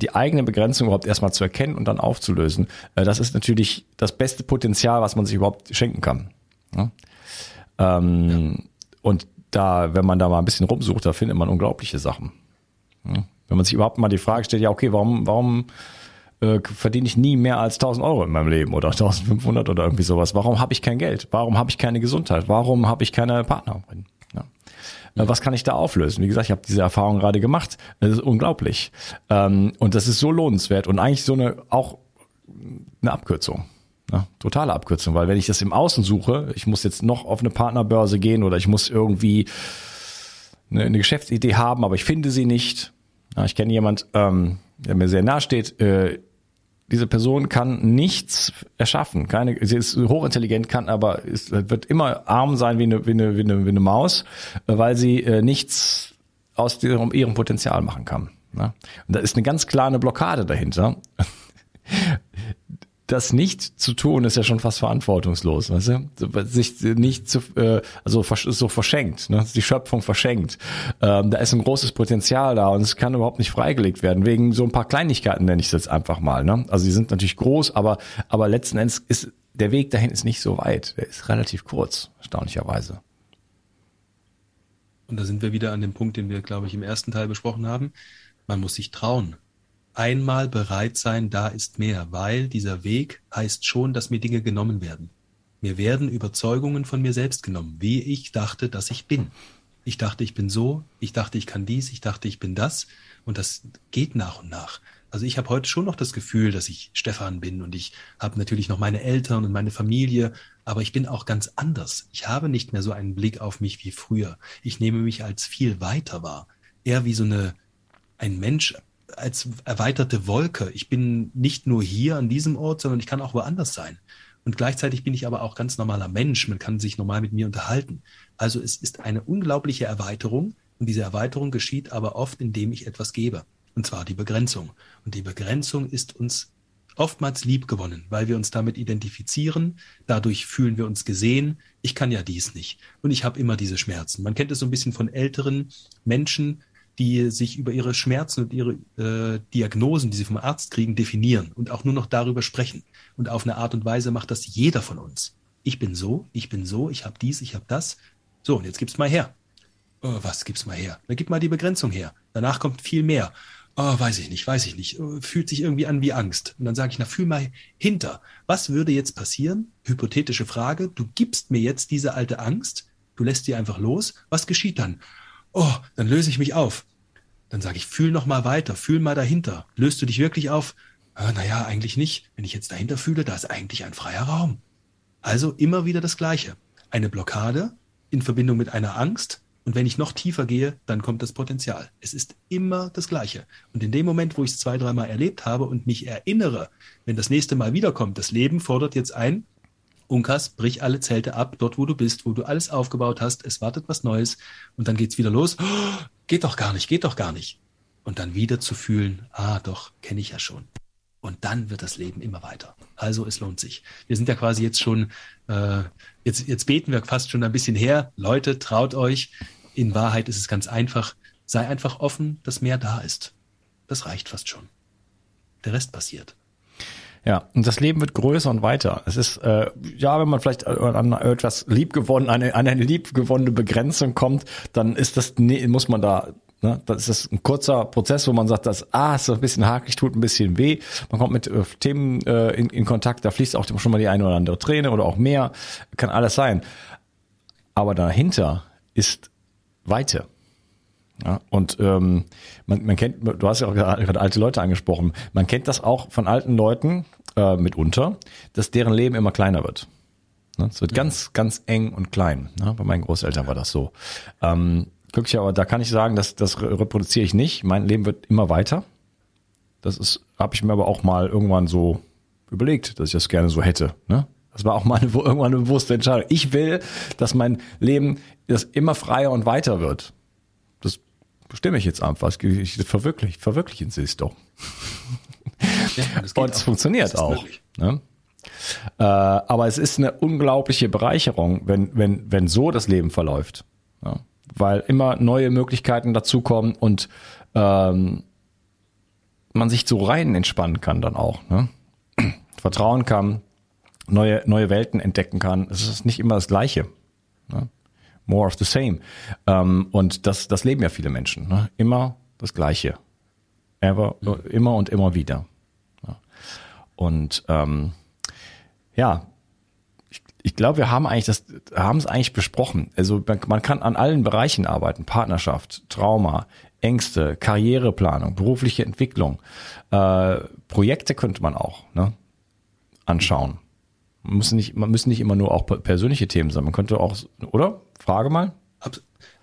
A: die eigene Begrenzung überhaupt erstmal zu erkennen und dann aufzulösen, äh, das ist natürlich das beste Potenzial, was man sich überhaupt schenken kann. Ja? Ähm, ja. Und da, wenn man da mal ein bisschen rumsucht, da findet man unglaubliche Sachen. Ja? Wenn man sich überhaupt mal die Frage stellt, ja, okay, warum, warum äh, verdiene ich nie mehr als 1000 Euro in meinem Leben oder 1500 oder irgendwie sowas. Warum habe ich kein Geld? Warum habe ich keine Gesundheit? Warum habe ich keine Partnerin? Ja. Äh, was kann ich da auflösen? Wie gesagt, ich habe diese Erfahrung gerade gemacht. Das ist unglaublich. Ähm, und das ist so lohnenswert und eigentlich so eine auch eine Abkürzung. Ne? Totale Abkürzung, weil wenn ich das im Außen suche, ich muss jetzt noch auf eine Partnerbörse gehen oder ich muss irgendwie eine, eine Geschäftsidee haben, aber ich finde sie nicht. Ja, ich kenne jemand, ähm, der mir sehr nahe steht, äh, diese Person kann nichts erschaffen. Keine, sie ist hochintelligent, kann aber ist, wird immer arm sein wie eine, wie eine, wie eine, wie eine Maus, weil sie äh, nichts aus ihrem, ihrem Potenzial machen kann. Ne? Und da ist eine ganz klare Blockade dahinter das nicht zu tun, ist ja schon fast verantwortungslos, weißt du? Sich nicht zu, äh, also so verschenkt, ne? Die Schöpfung verschenkt. Ähm, da ist ein großes Potenzial da und es kann überhaupt nicht freigelegt werden, wegen so ein paar Kleinigkeiten nenne ich es jetzt einfach mal. Ne? Also die sind natürlich groß, aber, aber letzten Endes ist der Weg dahin ist nicht so weit. Der ist relativ kurz, erstaunlicherweise.
C: Und da sind wir wieder an dem Punkt, den wir, glaube ich, im ersten Teil besprochen haben. Man muss sich trauen einmal bereit sein, da ist mehr, weil dieser Weg heißt schon, dass mir Dinge genommen werden. Mir werden Überzeugungen von mir selbst genommen, wie ich dachte, dass ich bin. Ich dachte, ich bin so, ich dachte, ich kann dies, ich dachte, ich bin das. Und das geht nach und nach. Also ich habe heute schon noch das Gefühl, dass ich Stefan bin und ich habe natürlich noch meine Eltern und meine Familie, aber ich bin auch ganz anders. Ich habe nicht mehr so einen Blick auf mich wie früher. Ich nehme mich als viel weiter wahr. Eher wie so eine, ein Mensch als erweiterte Wolke. Ich bin nicht nur hier an diesem Ort, sondern ich kann auch woanders sein. Und gleichzeitig bin ich aber auch ganz normaler Mensch. Man kann sich normal mit mir unterhalten. Also es ist eine unglaubliche Erweiterung. Und diese Erweiterung geschieht aber oft, indem ich etwas gebe. Und zwar die Begrenzung. Und die Begrenzung ist uns oftmals lieb gewonnen, weil wir uns damit identifizieren. Dadurch fühlen wir uns gesehen. Ich kann ja dies nicht. Und ich habe immer diese Schmerzen. Man kennt es so ein bisschen von älteren Menschen, die sich über ihre Schmerzen und ihre äh, Diagnosen, die sie vom Arzt kriegen, definieren und auch nur noch darüber sprechen. Und auf eine Art und Weise macht das jeder von uns. Ich bin so, ich bin so, ich habe dies, ich habe das. So, und jetzt gib's mal her. Oh, was gib's mal her? Dann gib mal die Begrenzung her. Danach kommt viel mehr. Oh, weiß ich nicht, weiß ich nicht. Oh, fühlt sich irgendwie an wie Angst. Und dann sage ich, na, fühl mal hinter. Was würde jetzt passieren? Hypothetische Frage. Du gibst mir jetzt diese alte Angst. Du lässt die einfach los. Was geschieht dann? Oh, dann löse ich mich auf. Dann sage ich, fühl noch mal weiter, fühl mal dahinter. Löst du dich wirklich auf? Äh, naja, eigentlich nicht. Wenn ich jetzt dahinter fühle, da ist eigentlich ein freier Raum. Also immer wieder das Gleiche. Eine Blockade in Verbindung mit einer Angst. Und wenn ich noch tiefer gehe, dann kommt das Potenzial. Es ist immer das Gleiche. Und in dem Moment, wo ich es zwei, dreimal erlebt habe und mich erinnere, wenn das nächste Mal wiederkommt, das Leben fordert jetzt ein, Unkas, brich alle Zelte ab, dort wo du bist, wo du alles aufgebaut hast, es wartet was Neues und dann geht's wieder los. Oh, geht doch gar nicht, geht doch gar nicht. Und dann wieder zu fühlen, ah doch, kenne ich ja schon. Und dann wird das Leben immer weiter. Also es lohnt sich. Wir sind ja quasi jetzt schon, äh, jetzt, jetzt beten wir fast schon ein bisschen her. Leute, traut euch. In Wahrheit ist es ganz einfach. Sei einfach offen, dass mehr da ist. Das reicht fast schon. Der Rest passiert.
A: Ja, und das Leben wird größer und weiter. Es ist, äh, ja, wenn man vielleicht an etwas liebgewonnen, eine, an eine liebgewonnene Begrenzung kommt, dann ist das, nee, muss man da Ne? Das ist ein kurzer Prozess, wo man sagt, dass ah, ist ein bisschen hakelig, tut ein bisschen weh. Man kommt mit äh, Themen äh, in, in Kontakt, da fließt auch schon mal die eine oder andere Träne oder auch mehr, kann alles sein. Aber dahinter ist Weite. Ja, und ähm, man, man kennt, du hast ja auch gerade alte Leute angesprochen, man kennt das auch von alten Leuten äh, mitunter, dass deren Leben immer kleiner wird. Ne? Es wird ja. ganz, ganz eng und klein. Ne? Bei meinen Großeltern war das so. Ähm, wirklich, aber da kann ich sagen, dass das reproduziere ich nicht. Mein Leben wird immer weiter. Das ist, habe ich mir aber auch mal irgendwann so überlegt, dass ich das gerne so hätte. Ne? Das war auch mal irgendwann eine bewusste Entscheidung. Ich will, dass mein Leben das immer freier und weiter wird bestimme ich jetzt einfach. Ich verwirkliche, verwirklichen Sie es doch. Ja, und es funktioniert auch. Ne? Äh, aber es ist eine unglaubliche Bereicherung, wenn, wenn, wenn so das Leben verläuft. Ja? Weil immer neue Möglichkeiten dazukommen und ähm, man sich so rein entspannen kann dann auch. Ne? Vertrauen kann, neue, neue Welten entdecken kann. Es ist nicht immer das Gleiche. Ne? More of the same. Ähm, und das, das leben ja viele Menschen. Ne? Immer das Gleiche. Ever, mhm. Immer und immer wieder. Ja. Und ähm, ja, ich, ich glaube, wir haben eigentlich das, haben es eigentlich besprochen. Also man, man kann an allen Bereichen arbeiten. Partnerschaft, Trauma, Ängste, Karriereplanung, berufliche Entwicklung. Äh, Projekte könnte man auch ne, anschauen. Man muss nicht, man müssen nicht immer nur auch persönliche Themen sein. Man könnte auch, oder? Frage mal.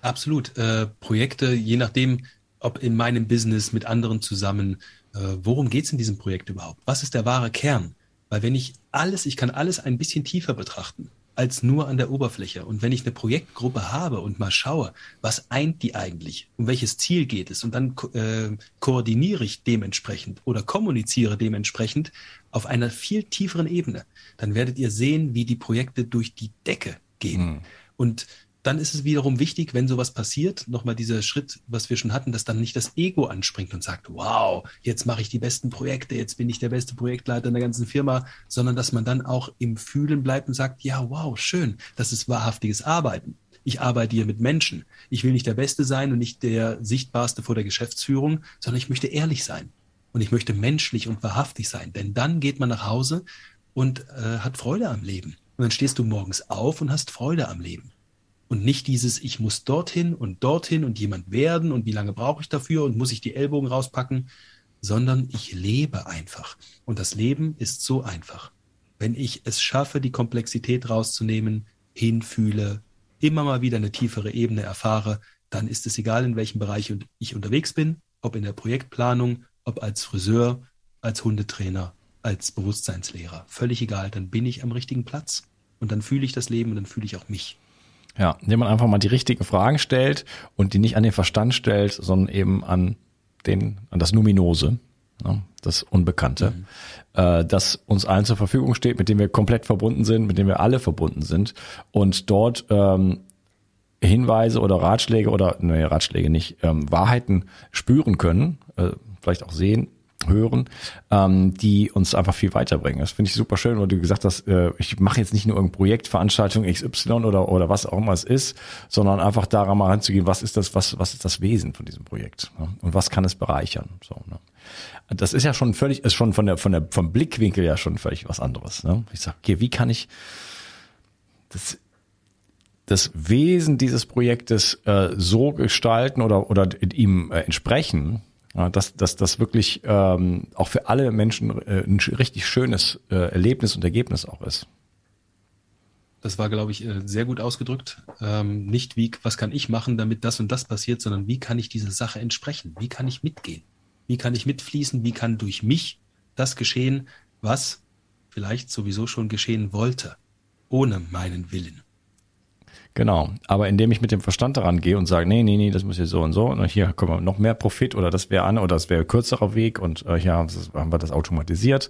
C: Absolut. Äh, Projekte, je nachdem, ob in meinem Business mit anderen zusammen, äh, worum geht es in diesem Projekt überhaupt? Was ist der wahre Kern? Weil wenn ich alles, ich kann alles ein bisschen tiefer betrachten als nur an der Oberfläche. Und wenn ich eine Projektgruppe habe und mal schaue, was eint die eigentlich, um welches Ziel geht es, und dann äh, koordiniere ich dementsprechend oder kommuniziere dementsprechend auf einer viel tieferen Ebene, dann werdet ihr sehen, wie die Projekte durch die Decke gehen. Mhm. Und dann ist es wiederum wichtig, wenn sowas passiert, nochmal dieser Schritt, was wir schon hatten, dass dann nicht das Ego anspringt und sagt, wow, jetzt mache ich die besten Projekte, jetzt bin ich der beste Projektleiter in der ganzen Firma, sondern dass man dann auch im Fühlen bleibt und sagt, ja, wow, schön, das ist wahrhaftiges Arbeiten. Ich arbeite hier mit Menschen. Ich will nicht der Beste sein und nicht der Sichtbarste vor der Geschäftsführung, sondern ich möchte ehrlich sein. Und ich möchte menschlich und wahrhaftig sein. Denn dann geht man nach Hause und äh, hat Freude am Leben. Und dann stehst du morgens auf und hast Freude am Leben und nicht dieses, ich muss dorthin und dorthin und jemand werden und wie lange brauche ich dafür und muss ich die Ellbogen rauspacken, sondern ich lebe einfach. Und das Leben ist so einfach. Wenn ich es schaffe, die Komplexität rauszunehmen, hinfühle, immer mal wieder eine tiefere Ebene erfahre, dann ist es egal, in welchem Bereich ich unterwegs bin, ob in der Projektplanung, ob als Friseur, als Hundetrainer, als Bewusstseinslehrer. Völlig egal, dann bin ich am richtigen Platz. Und dann fühle ich das Leben und dann fühle ich auch mich.
A: Ja, indem man einfach mal die richtigen Fragen stellt und die nicht an den Verstand stellt, sondern eben an den, an das Numinose, ne, das Unbekannte, mhm. äh, das uns allen zur Verfügung steht, mit dem wir komplett verbunden sind, mit dem wir alle verbunden sind und dort ähm, Hinweise oder Ratschläge oder, naja, Ratschläge nicht, ähm, Wahrheiten spüren können, äh, vielleicht auch sehen, hören, ähm, die uns einfach viel weiterbringen. Das finde ich super schön, weil du gesagt hast, äh, ich mache jetzt nicht nur irgendein Projekt, Veranstaltung XY oder oder was auch immer es ist, sondern einfach daran mal ranzugehen, was ist das, was was ist das Wesen von diesem Projekt ne? und was kann es bereichern. So, ne? Das ist ja schon völlig, ist schon von der von der vom Blickwinkel ja schon völlig was anderes. Ne? Ich sage, okay, wie kann ich das das Wesen dieses Projektes äh, so gestalten oder oder ihm äh, entsprechen, dass, dass das wirklich ähm, auch für alle Menschen äh, ein richtig schönes äh, Erlebnis und Ergebnis auch ist.
C: Das war, glaube ich, äh, sehr gut ausgedrückt. Ähm, nicht wie, was kann ich machen, damit das und das passiert, sondern wie kann ich diese Sache entsprechen? Wie kann ich mitgehen? Wie kann ich mitfließen? Wie kann durch mich das geschehen, was vielleicht sowieso schon geschehen wollte, ohne meinen Willen?
A: Genau. Aber indem ich mit dem Verstand daran gehe und sage, nee, nee, nee, das muss jetzt so und so und hier kommen wir noch mehr Profit oder das wäre an oder das wäre kürzerer Weg und äh, hier haben wir das automatisiert,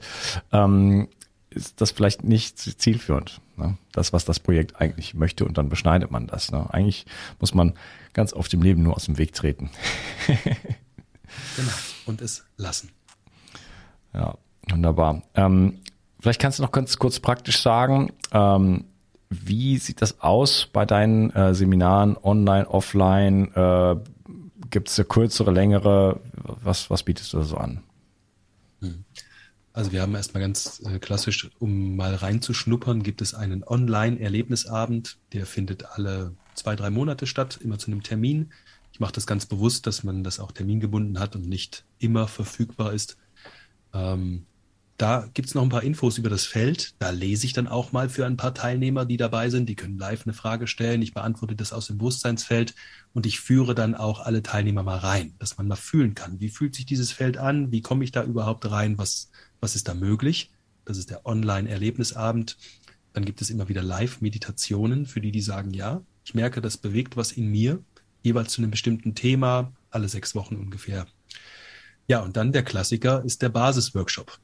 A: ähm, ist das vielleicht nicht zielführend. Ne? Das, was das Projekt eigentlich möchte und dann beschneidet man das. Ne? Eigentlich muss man ganz oft im Leben nur aus dem Weg treten. [laughs]
C: genau. Und es lassen.
A: Ja, wunderbar. Ähm, vielleicht kannst du noch ganz kurz praktisch sagen, ähm, wie sieht das aus bei deinen äh, Seminaren, online, offline? Äh, Gibt es kürzere, längere? Was, was bietest du da so an?
C: Hm. Also wir haben erstmal ganz äh, klassisch, um mal reinzuschnuppern, gibt es einen Online-Erlebnisabend, der findet alle zwei, drei Monate statt, immer zu einem Termin. Ich mache das ganz bewusst, dass man das auch termingebunden hat und nicht immer verfügbar ist. Ähm, da gibt es noch ein paar Infos über das Feld. Da lese ich dann auch mal für ein paar Teilnehmer, die dabei sind. Die können live eine Frage stellen. Ich beantworte das aus dem Bewusstseinsfeld und ich führe dann auch alle Teilnehmer mal rein, dass man mal fühlen kann. Wie fühlt sich dieses Feld an? Wie komme ich da überhaupt rein? Was, was ist da möglich? Das ist der Online-Erlebnisabend. Dann gibt es immer wieder Live-Meditationen für die, die sagen, ja, ich merke, das bewegt was in mir, jeweils zu einem bestimmten Thema, alle sechs Wochen ungefähr. Ja, und dann der Klassiker ist der Basisworkshop.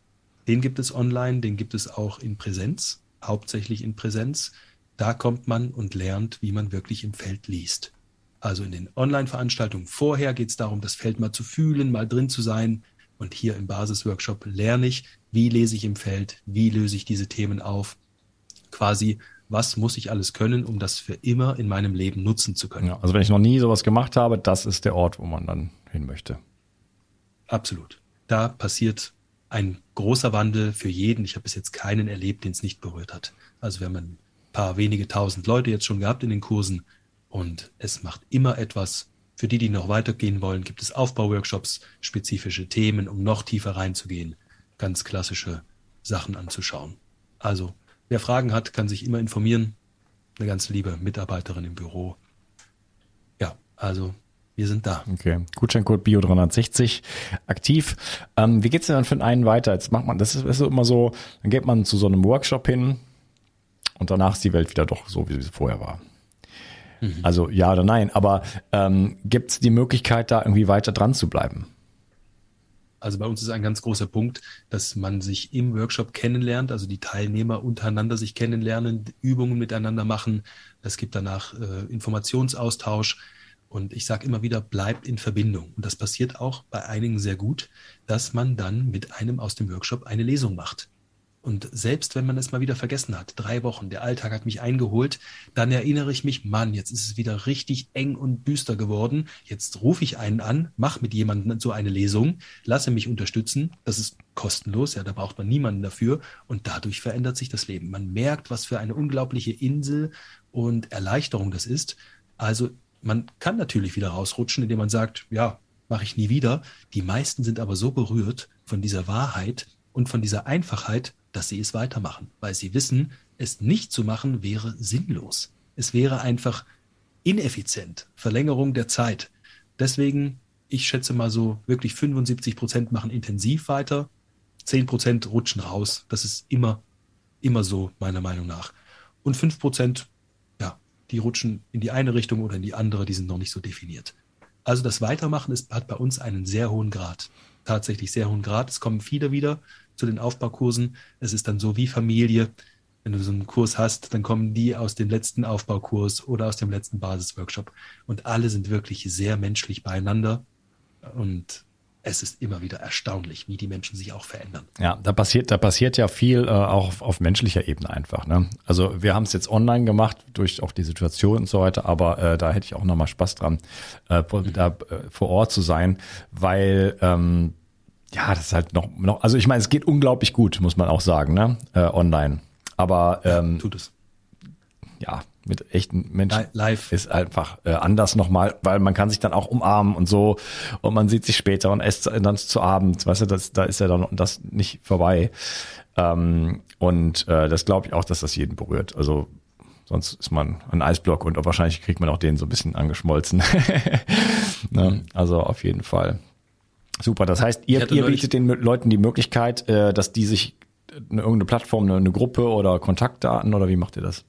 C: Den gibt es online, den gibt es auch in Präsenz, hauptsächlich in Präsenz. Da kommt man und lernt, wie man wirklich im Feld liest. Also in den Online-Veranstaltungen vorher geht es darum, das Feld mal zu fühlen, mal drin zu sein. Und hier im Basisworkshop lerne ich, wie lese ich im Feld, wie löse ich diese Themen auf. Quasi, was muss ich alles können, um das für immer in meinem Leben nutzen zu können.
A: Ja, also wenn ich noch nie sowas gemacht habe, das ist der Ort, wo man dann hin möchte.
C: Absolut. Da passiert ein großer Wandel für jeden. Ich habe bis jetzt keinen erlebt, den es nicht berührt hat. Also wenn man paar wenige tausend Leute jetzt schon gehabt in den Kursen und es macht immer etwas. Für die, die noch weitergehen wollen, gibt es Aufbauworkshops, spezifische Themen, um noch tiefer reinzugehen, ganz klassische Sachen anzuschauen. Also, wer Fragen hat, kann sich immer informieren. Eine ganz liebe Mitarbeiterin im Büro. Ja, also wir sind da.
A: Okay. Gutscheincode Bio360 aktiv. Ähm, wie geht's denn dann für einen weiter? Jetzt macht man, das ist, ist immer so, dann geht man zu so einem Workshop hin und danach ist die Welt wieder doch so, wie sie vorher war. Mhm. Also ja oder nein. Aber ähm, gibt es die Möglichkeit, da irgendwie weiter dran zu bleiben?
C: Also bei uns ist ein ganz großer Punkt, dass man sich im Workshop kennenlernt, also die Teilnehmer untereinander sich kennenlernen, Übungen miteinander machen. Es gibt danach äh, Informationsaustausch. Und ich sage immer wieder, bleibt in Verbindung. Und das passiert auch bei einigen sehr gut, dass man dann mit einem aus dem Workshop eine Lesung macht. Und selbst wenn man es mal wieder vergessen hat, drei Wochen, der Alltag hat mich eingeholt, dann erinnere ich mich, Mann, jetzt ist es wieder richtig eng und düster geworden. Jetzt rufe ich einen an, mache mit jemandem so eine Lesung, lasse mich unterstützen. Das ist kostenlos, ja, da braucht man niemanden dafür. Und dadurch verändert sich das Leben. Man merkt, was für eine unglaubliche Insel und Erleichterung das ist. Also man kann natürlich wieder rausrutschen, indem man sagt, ja, mache ich nie wieder. Die meisten sind aber so berührt von dieser Wahrheit und von dieser Einfachheit, dass sie es weitermachen, weil sie wissen, es nicht zu machen wäre sinnlos. Es wäre einfach ineffizient, Verlängerung der Zeit. Deswegen, ich schätze mal so, wirklich 75 Prozent machen intensiv weiter, 10 Prozent rutschen raus. Das ist immer, immer so, meiner Meinung nach. Und 5 Prozent, die rutschen in die eine Richtung oder in die andere, die sind noch nicht so definiert. Also das Weitermachen ist, hat bei uns einen sehr hohen Grad. Tatsächlich sehr hohen Grad. Es kommen viele wieder zu den Aufbaukursen. Es ist dann so wie Familie. Wenn du so einen Kurs hast, dann kommen die aus dem letzten Aufbaukurs oder aus dem letzten Basisworkshop. Und alle sind wirklich sehr menschlich beieinander. Und es ist immer wieder erstaunlich, wie die Menschen sich auch verändern.
A: Ja, da passiert, da passiert ja viel äh, auch auf, auf, menschlicher Ebene einfach. Ne? Also wir haben es jetzt online gemacht durch auch die Situation und so weiter, aber äh, da hätte ich auch nochmal Spaß dran, äh, da äh, vor Ort zu sein, weil ähm, ja, das ist halt noch, noch also ich meine, es geht unglaublich gut, muss man auch sagen, ne? Äh, online. Aber ähm,
C: ja, tut es.
A: Ja, mit echten Menschen
C: live
A: ist einfach äh, anders nochmal, weil man kann sich dann auch umarmen und so und man sieht sich später und esst dann zu Abend, weißt du, das, da ist ja dann das nicht vorbei. Ähm, und äh, das glaube ich auch, dass das jeden berührt. Also sonst ist man ein Eisblock und wahrscheinlich kriegt man auch den so ein bisschen angeschmolzen. [laughs] ne? Mhm. Also auf jeden Fall. Super, das heißt, ihr, ihr bietet den Leuten die Möglichkeit, äh, dass die sich eine, irgendeine Plattform, eine, eine Gruppe oder Kontaktdaten oder wie macht ihr das?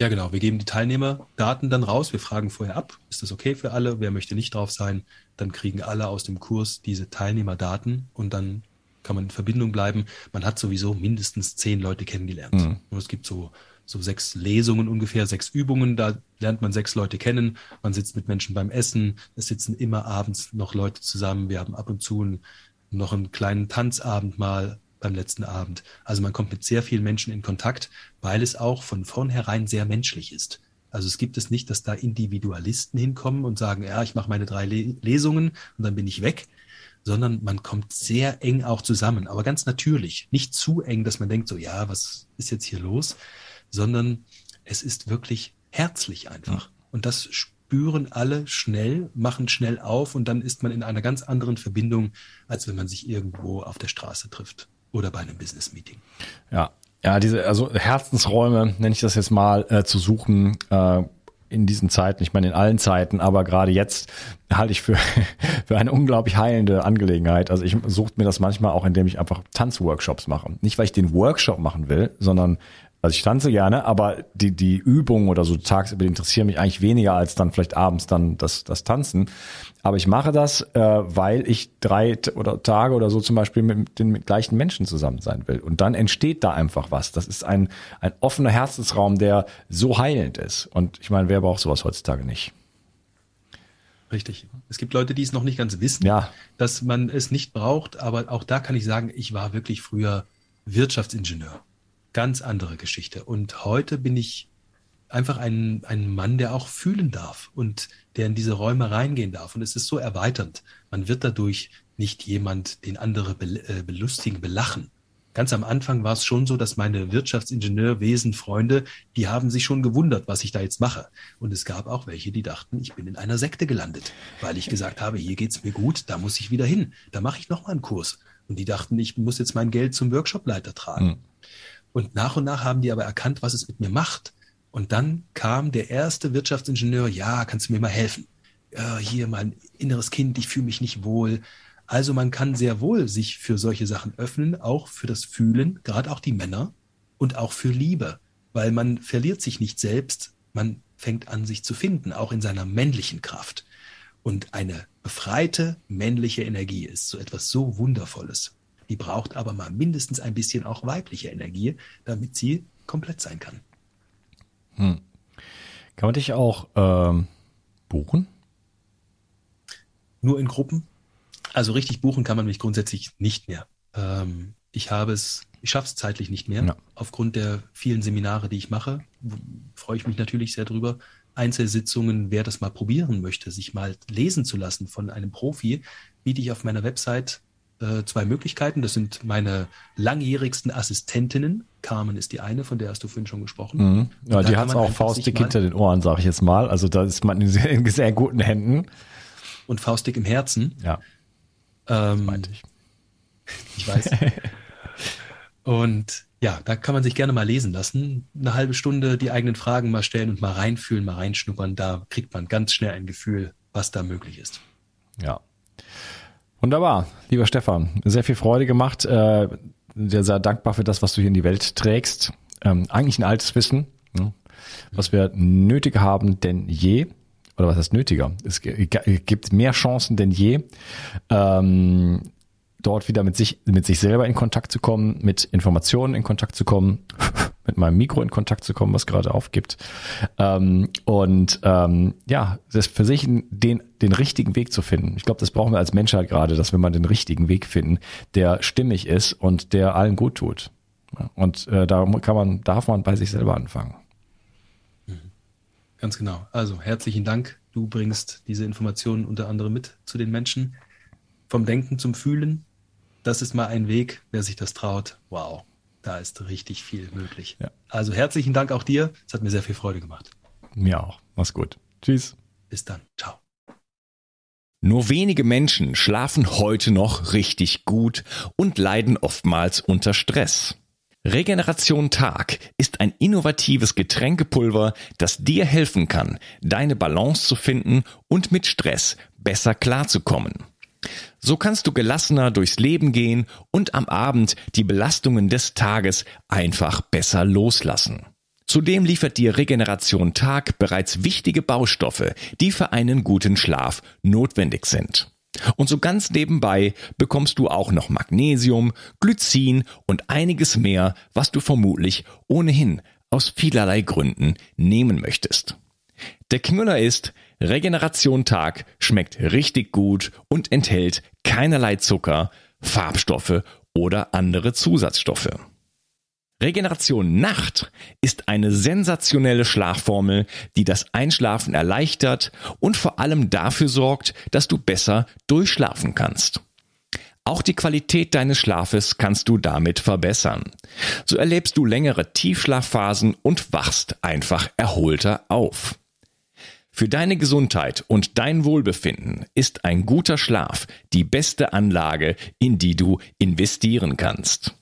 C: Ja, genau. Wir geben die Teilnehmerdaten dann raus. Wir fragen vorher ab, ist das okay für alle? Wer möchte nicht drauf sein? Dann kriegen alle aus dem Kurs diese Teilnehmerdaten und dann kann man in Verbindung bleiben. Man hat sowieso mindestens zehn Leute kennengelernt. Mhm. es gibt so so sechs Lesungen ungefähr, sechs Übungen. Da lernt man sechs Leute kennen. Man sitzt mit Menschen beim Essen. Es sitzen immer abends noch Leute zusammen. Wir haben ab und zu noch einen kleinen Tanzabend mal beim letzten Abend. Also man kommt mit sehr vielen Menschen in Kontakt, weil es auch von vornherein sehr menschlich ist. Also es gibt es nicht, dass da Individualisten hinkommen und sagen, ja, ich mache meine drei Lesungen und dann bin ich weg, sondern man kommt sehr eng auch zusammen, aber ganz natürlich, nicht zu eng, dass man denkt so, ja, was ist jetzt hier los, sondern es ist wirklich herzlich einfach. Und das spüren alle schnell, machen schnell auf und dann ist man in einer ganz anderen Verbindung, als wenn man sich irgendwo auf der Straße trifft oder bei einem Business-Meeting.
A: Ja, ja, diese, also Herzensräume, nenne ich das jetzt mal, äh, zu suchen, äh, in diesen Zeiten, ich meine in allen Zeiten, aber gerade jetzt halte ich für, [laughs] für eine unglaublich heilende Angelegenheit. Also ich suche mir das manchmal auch, indem ich einfach Tanzworkshops mache. Nicht, weil ich den Workshop machen will, sondern also ich tanze gerne, aber die, die Übungen oder so tagsüber interessieren mich eigentlich weniger als dann vielleicht abends dann das, das Tanzen. Aber ich mache das, äh, weil ich drei oder Tage oder so zum Beispiel mit den gleichen Menschen zusammen sein will. Und dann entsteht da einfach was. Das ist ein, ein offener Herzensraum, der so heilend ist. Und ich meine, wer braucht sowas heutzutage nicht?
C: Richtig. Es gibt Leute, die es noch nicht ganz wissen,
A: ja.
C: dass man es nicht braucht. Aber auch da kann ich sagen, ich war wirklich früher Wirtschaftsingenieur ganz andere Geschichte. Und heute bin ich einfach ein, ein Mann, der auch fühlen darf und der in diese Räume reingehen darf. Und es ist so erweiternd. Man wird dadurch nicht jemand, den andere äh, belustigen, belachen. ganz am Anfang war es schon so, dass meine Wirtschaftsingenieurwesen-Freunde, die haben sich schon gewundert, was ich da jetzt mache. Und es gab auch welche, die dachten, ich bin in einer Sekte gelandet, weil ich gesagt habe, hier geht's mir gut, da muss ich wieder hin. Da mache ich nochmal einen Kurs. Und die dachten, ich muss jetzt mein Geld zum Workshopleiter tragen. Mhm. Und nach und nach haben die aber erkannt, was es mit mir macht. Und dann kam der erste Wirtschaftsingenieur, ja, kannst du mir mal helfen? Ja, hier mein inneres Kind, ich fühle mich nicht wohl. Also man kann sehr wohl sich für solche Sachen öffnen, auch für das Fühlen, gerade auch die Männer und auch für Liebe, weil man verliert sich nicht selbst, man fängt an, sich zu finden, auch in seiner männlichen Kraft. Und eine befreite männliche Energie ist so etwas so Wundervolles. Die braucht aber mal mindestens ein bisschen auch weibliche Energie, damit sie komplett sein kann.
A: Hm. Kann man dich auch ähm, buchen?
C: Nur in Gruppen. Also richtig buchen kann man mich grundsätzlich nicht mehr. Ähm, ich habe es, ich schaffe es zeitlich nicht mehr. Ja. Aufgrund der vielen Seminare, die ich mache, freue ich mich natürlich sehr drüber. Einzelsitzungen, wer das mal probieren möchte, sich mal lesen zu lassen von einem Profi, biete ich auf meiner Website äh, zwei Möglichkeiten. Das sind meine langjährigsten Assistentinnen. Carmen ist die eine, von der hast du vorhin schon gesprochen.
A: Mhm. Ja, die hat es auch faustdick hinter den Ohren, sage ich jetzt mal. Also da ist man in sehr, in sehr guten Händen.
C: Und faustdick im Herzen.
A: Ja.
C: Ähm, meinte ich. Ich weiß. [laughs] und ja, da kann man sich gerne mal lesen lassen. Eine halbe Stunde die eigenen Fragen mal stellen und mal reinfühlen, mal reinschnuppern. Da kriegt man ganz schnell ein Gefühl, was da möglich ist.
A: Ja. Wunderbar, lieber Stefan, sehr viel Freude gemacht. Äh, sehr, sehr dankbar für das, was du hier in die Welt trägst. Ähm, eigentlich ein altes Wissen, ne, was wir nötiger haben denn je. Oder was heißt nötiger? Es gibt mehr Chancen denn je, ähm, dort wieder mit sich, mit sich selber in Kontakt zu kommen, mit Informationen in Kontakt zu kommen, [laughs] mit meinem Mikro in Kontakt zu kommen, was gerade aufgibt. Ähm, und ähm, ja, das für sich den, den richtigen Weg zu finden. Ich glaube, das brauchen wir als Menschheit gerade, dass wir mal den richtigen Weg finden, der stimmig ist und der allen gut tut. Und äh, da kann man, darf man bei sich selber anfangen.
C: Ganz genau. Also herzlichen Dank. Du bringst diese Informationen unter anderem mit zu den Menschen. Vom Denken zum Fühlen, das ist mal ein Weg, wer sich das traut. Wow, da ist richtig viel möglich. Ja. Also herzlichen Dank auch dir. Es hat mir sehr viel Freude gemacht.
A: Mir auch. Mach's gut. Tschüss.
C: Bis dann. Ciao.
A: Nur wenige Menschen schlafen heute noch richtig gut und leiden oftmals unter Stress. Regeneration Tag ist ein innovatives Getränkepulver, das dir helfen kann, deine Balance zu finden und mit Stress besser klarzukommen. So kannst du gelassener durchs Leben gehen und am Abend die Belastungen des Tages einfach besser loslassen. Zudem liefert dir Regeneration Tag bereits wichtige Baustoffe, die für einen guten Schlaf notwendig sind. Und so ganz nebenbei bekommst du auch noch Magnesium, Glycin und einiges mehr, was du vermutlich ohnehin aus vielerlei Gründen nehmen möchtest. Der Knüller ist, Regeneration Tag schmeckt richtig gut und enthält keinerlei Zucker, Farbstoffe oder andere Zusatzstoffe. Regeneration Nacht ist eine sensationelle Schlafformel, die das Einschlafen erleichtert und vor allem dafür sorgt, dass du besser durchschlafen kannst. Auch die Qualität deines Schlafes kannst du damit verbessern. So erlebst du längere Tiefschlafphasen und wachst einfach erholter auf. Für deine Gesundheit und dein Wohlbefinden ist ein guter Schlaf die beste Anlage, in die du investieren kannst.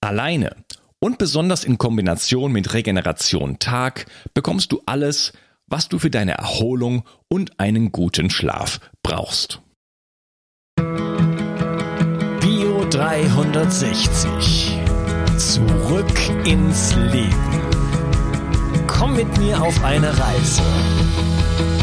A: Alleine und besonders in Kombination mit Regeneration Tag bekommst du alles, was du für deine Erholung und einen guten Schlaf brauchst.
B: Bio 360. Zurück ins Leben. Komm mit mir auf eine Reise.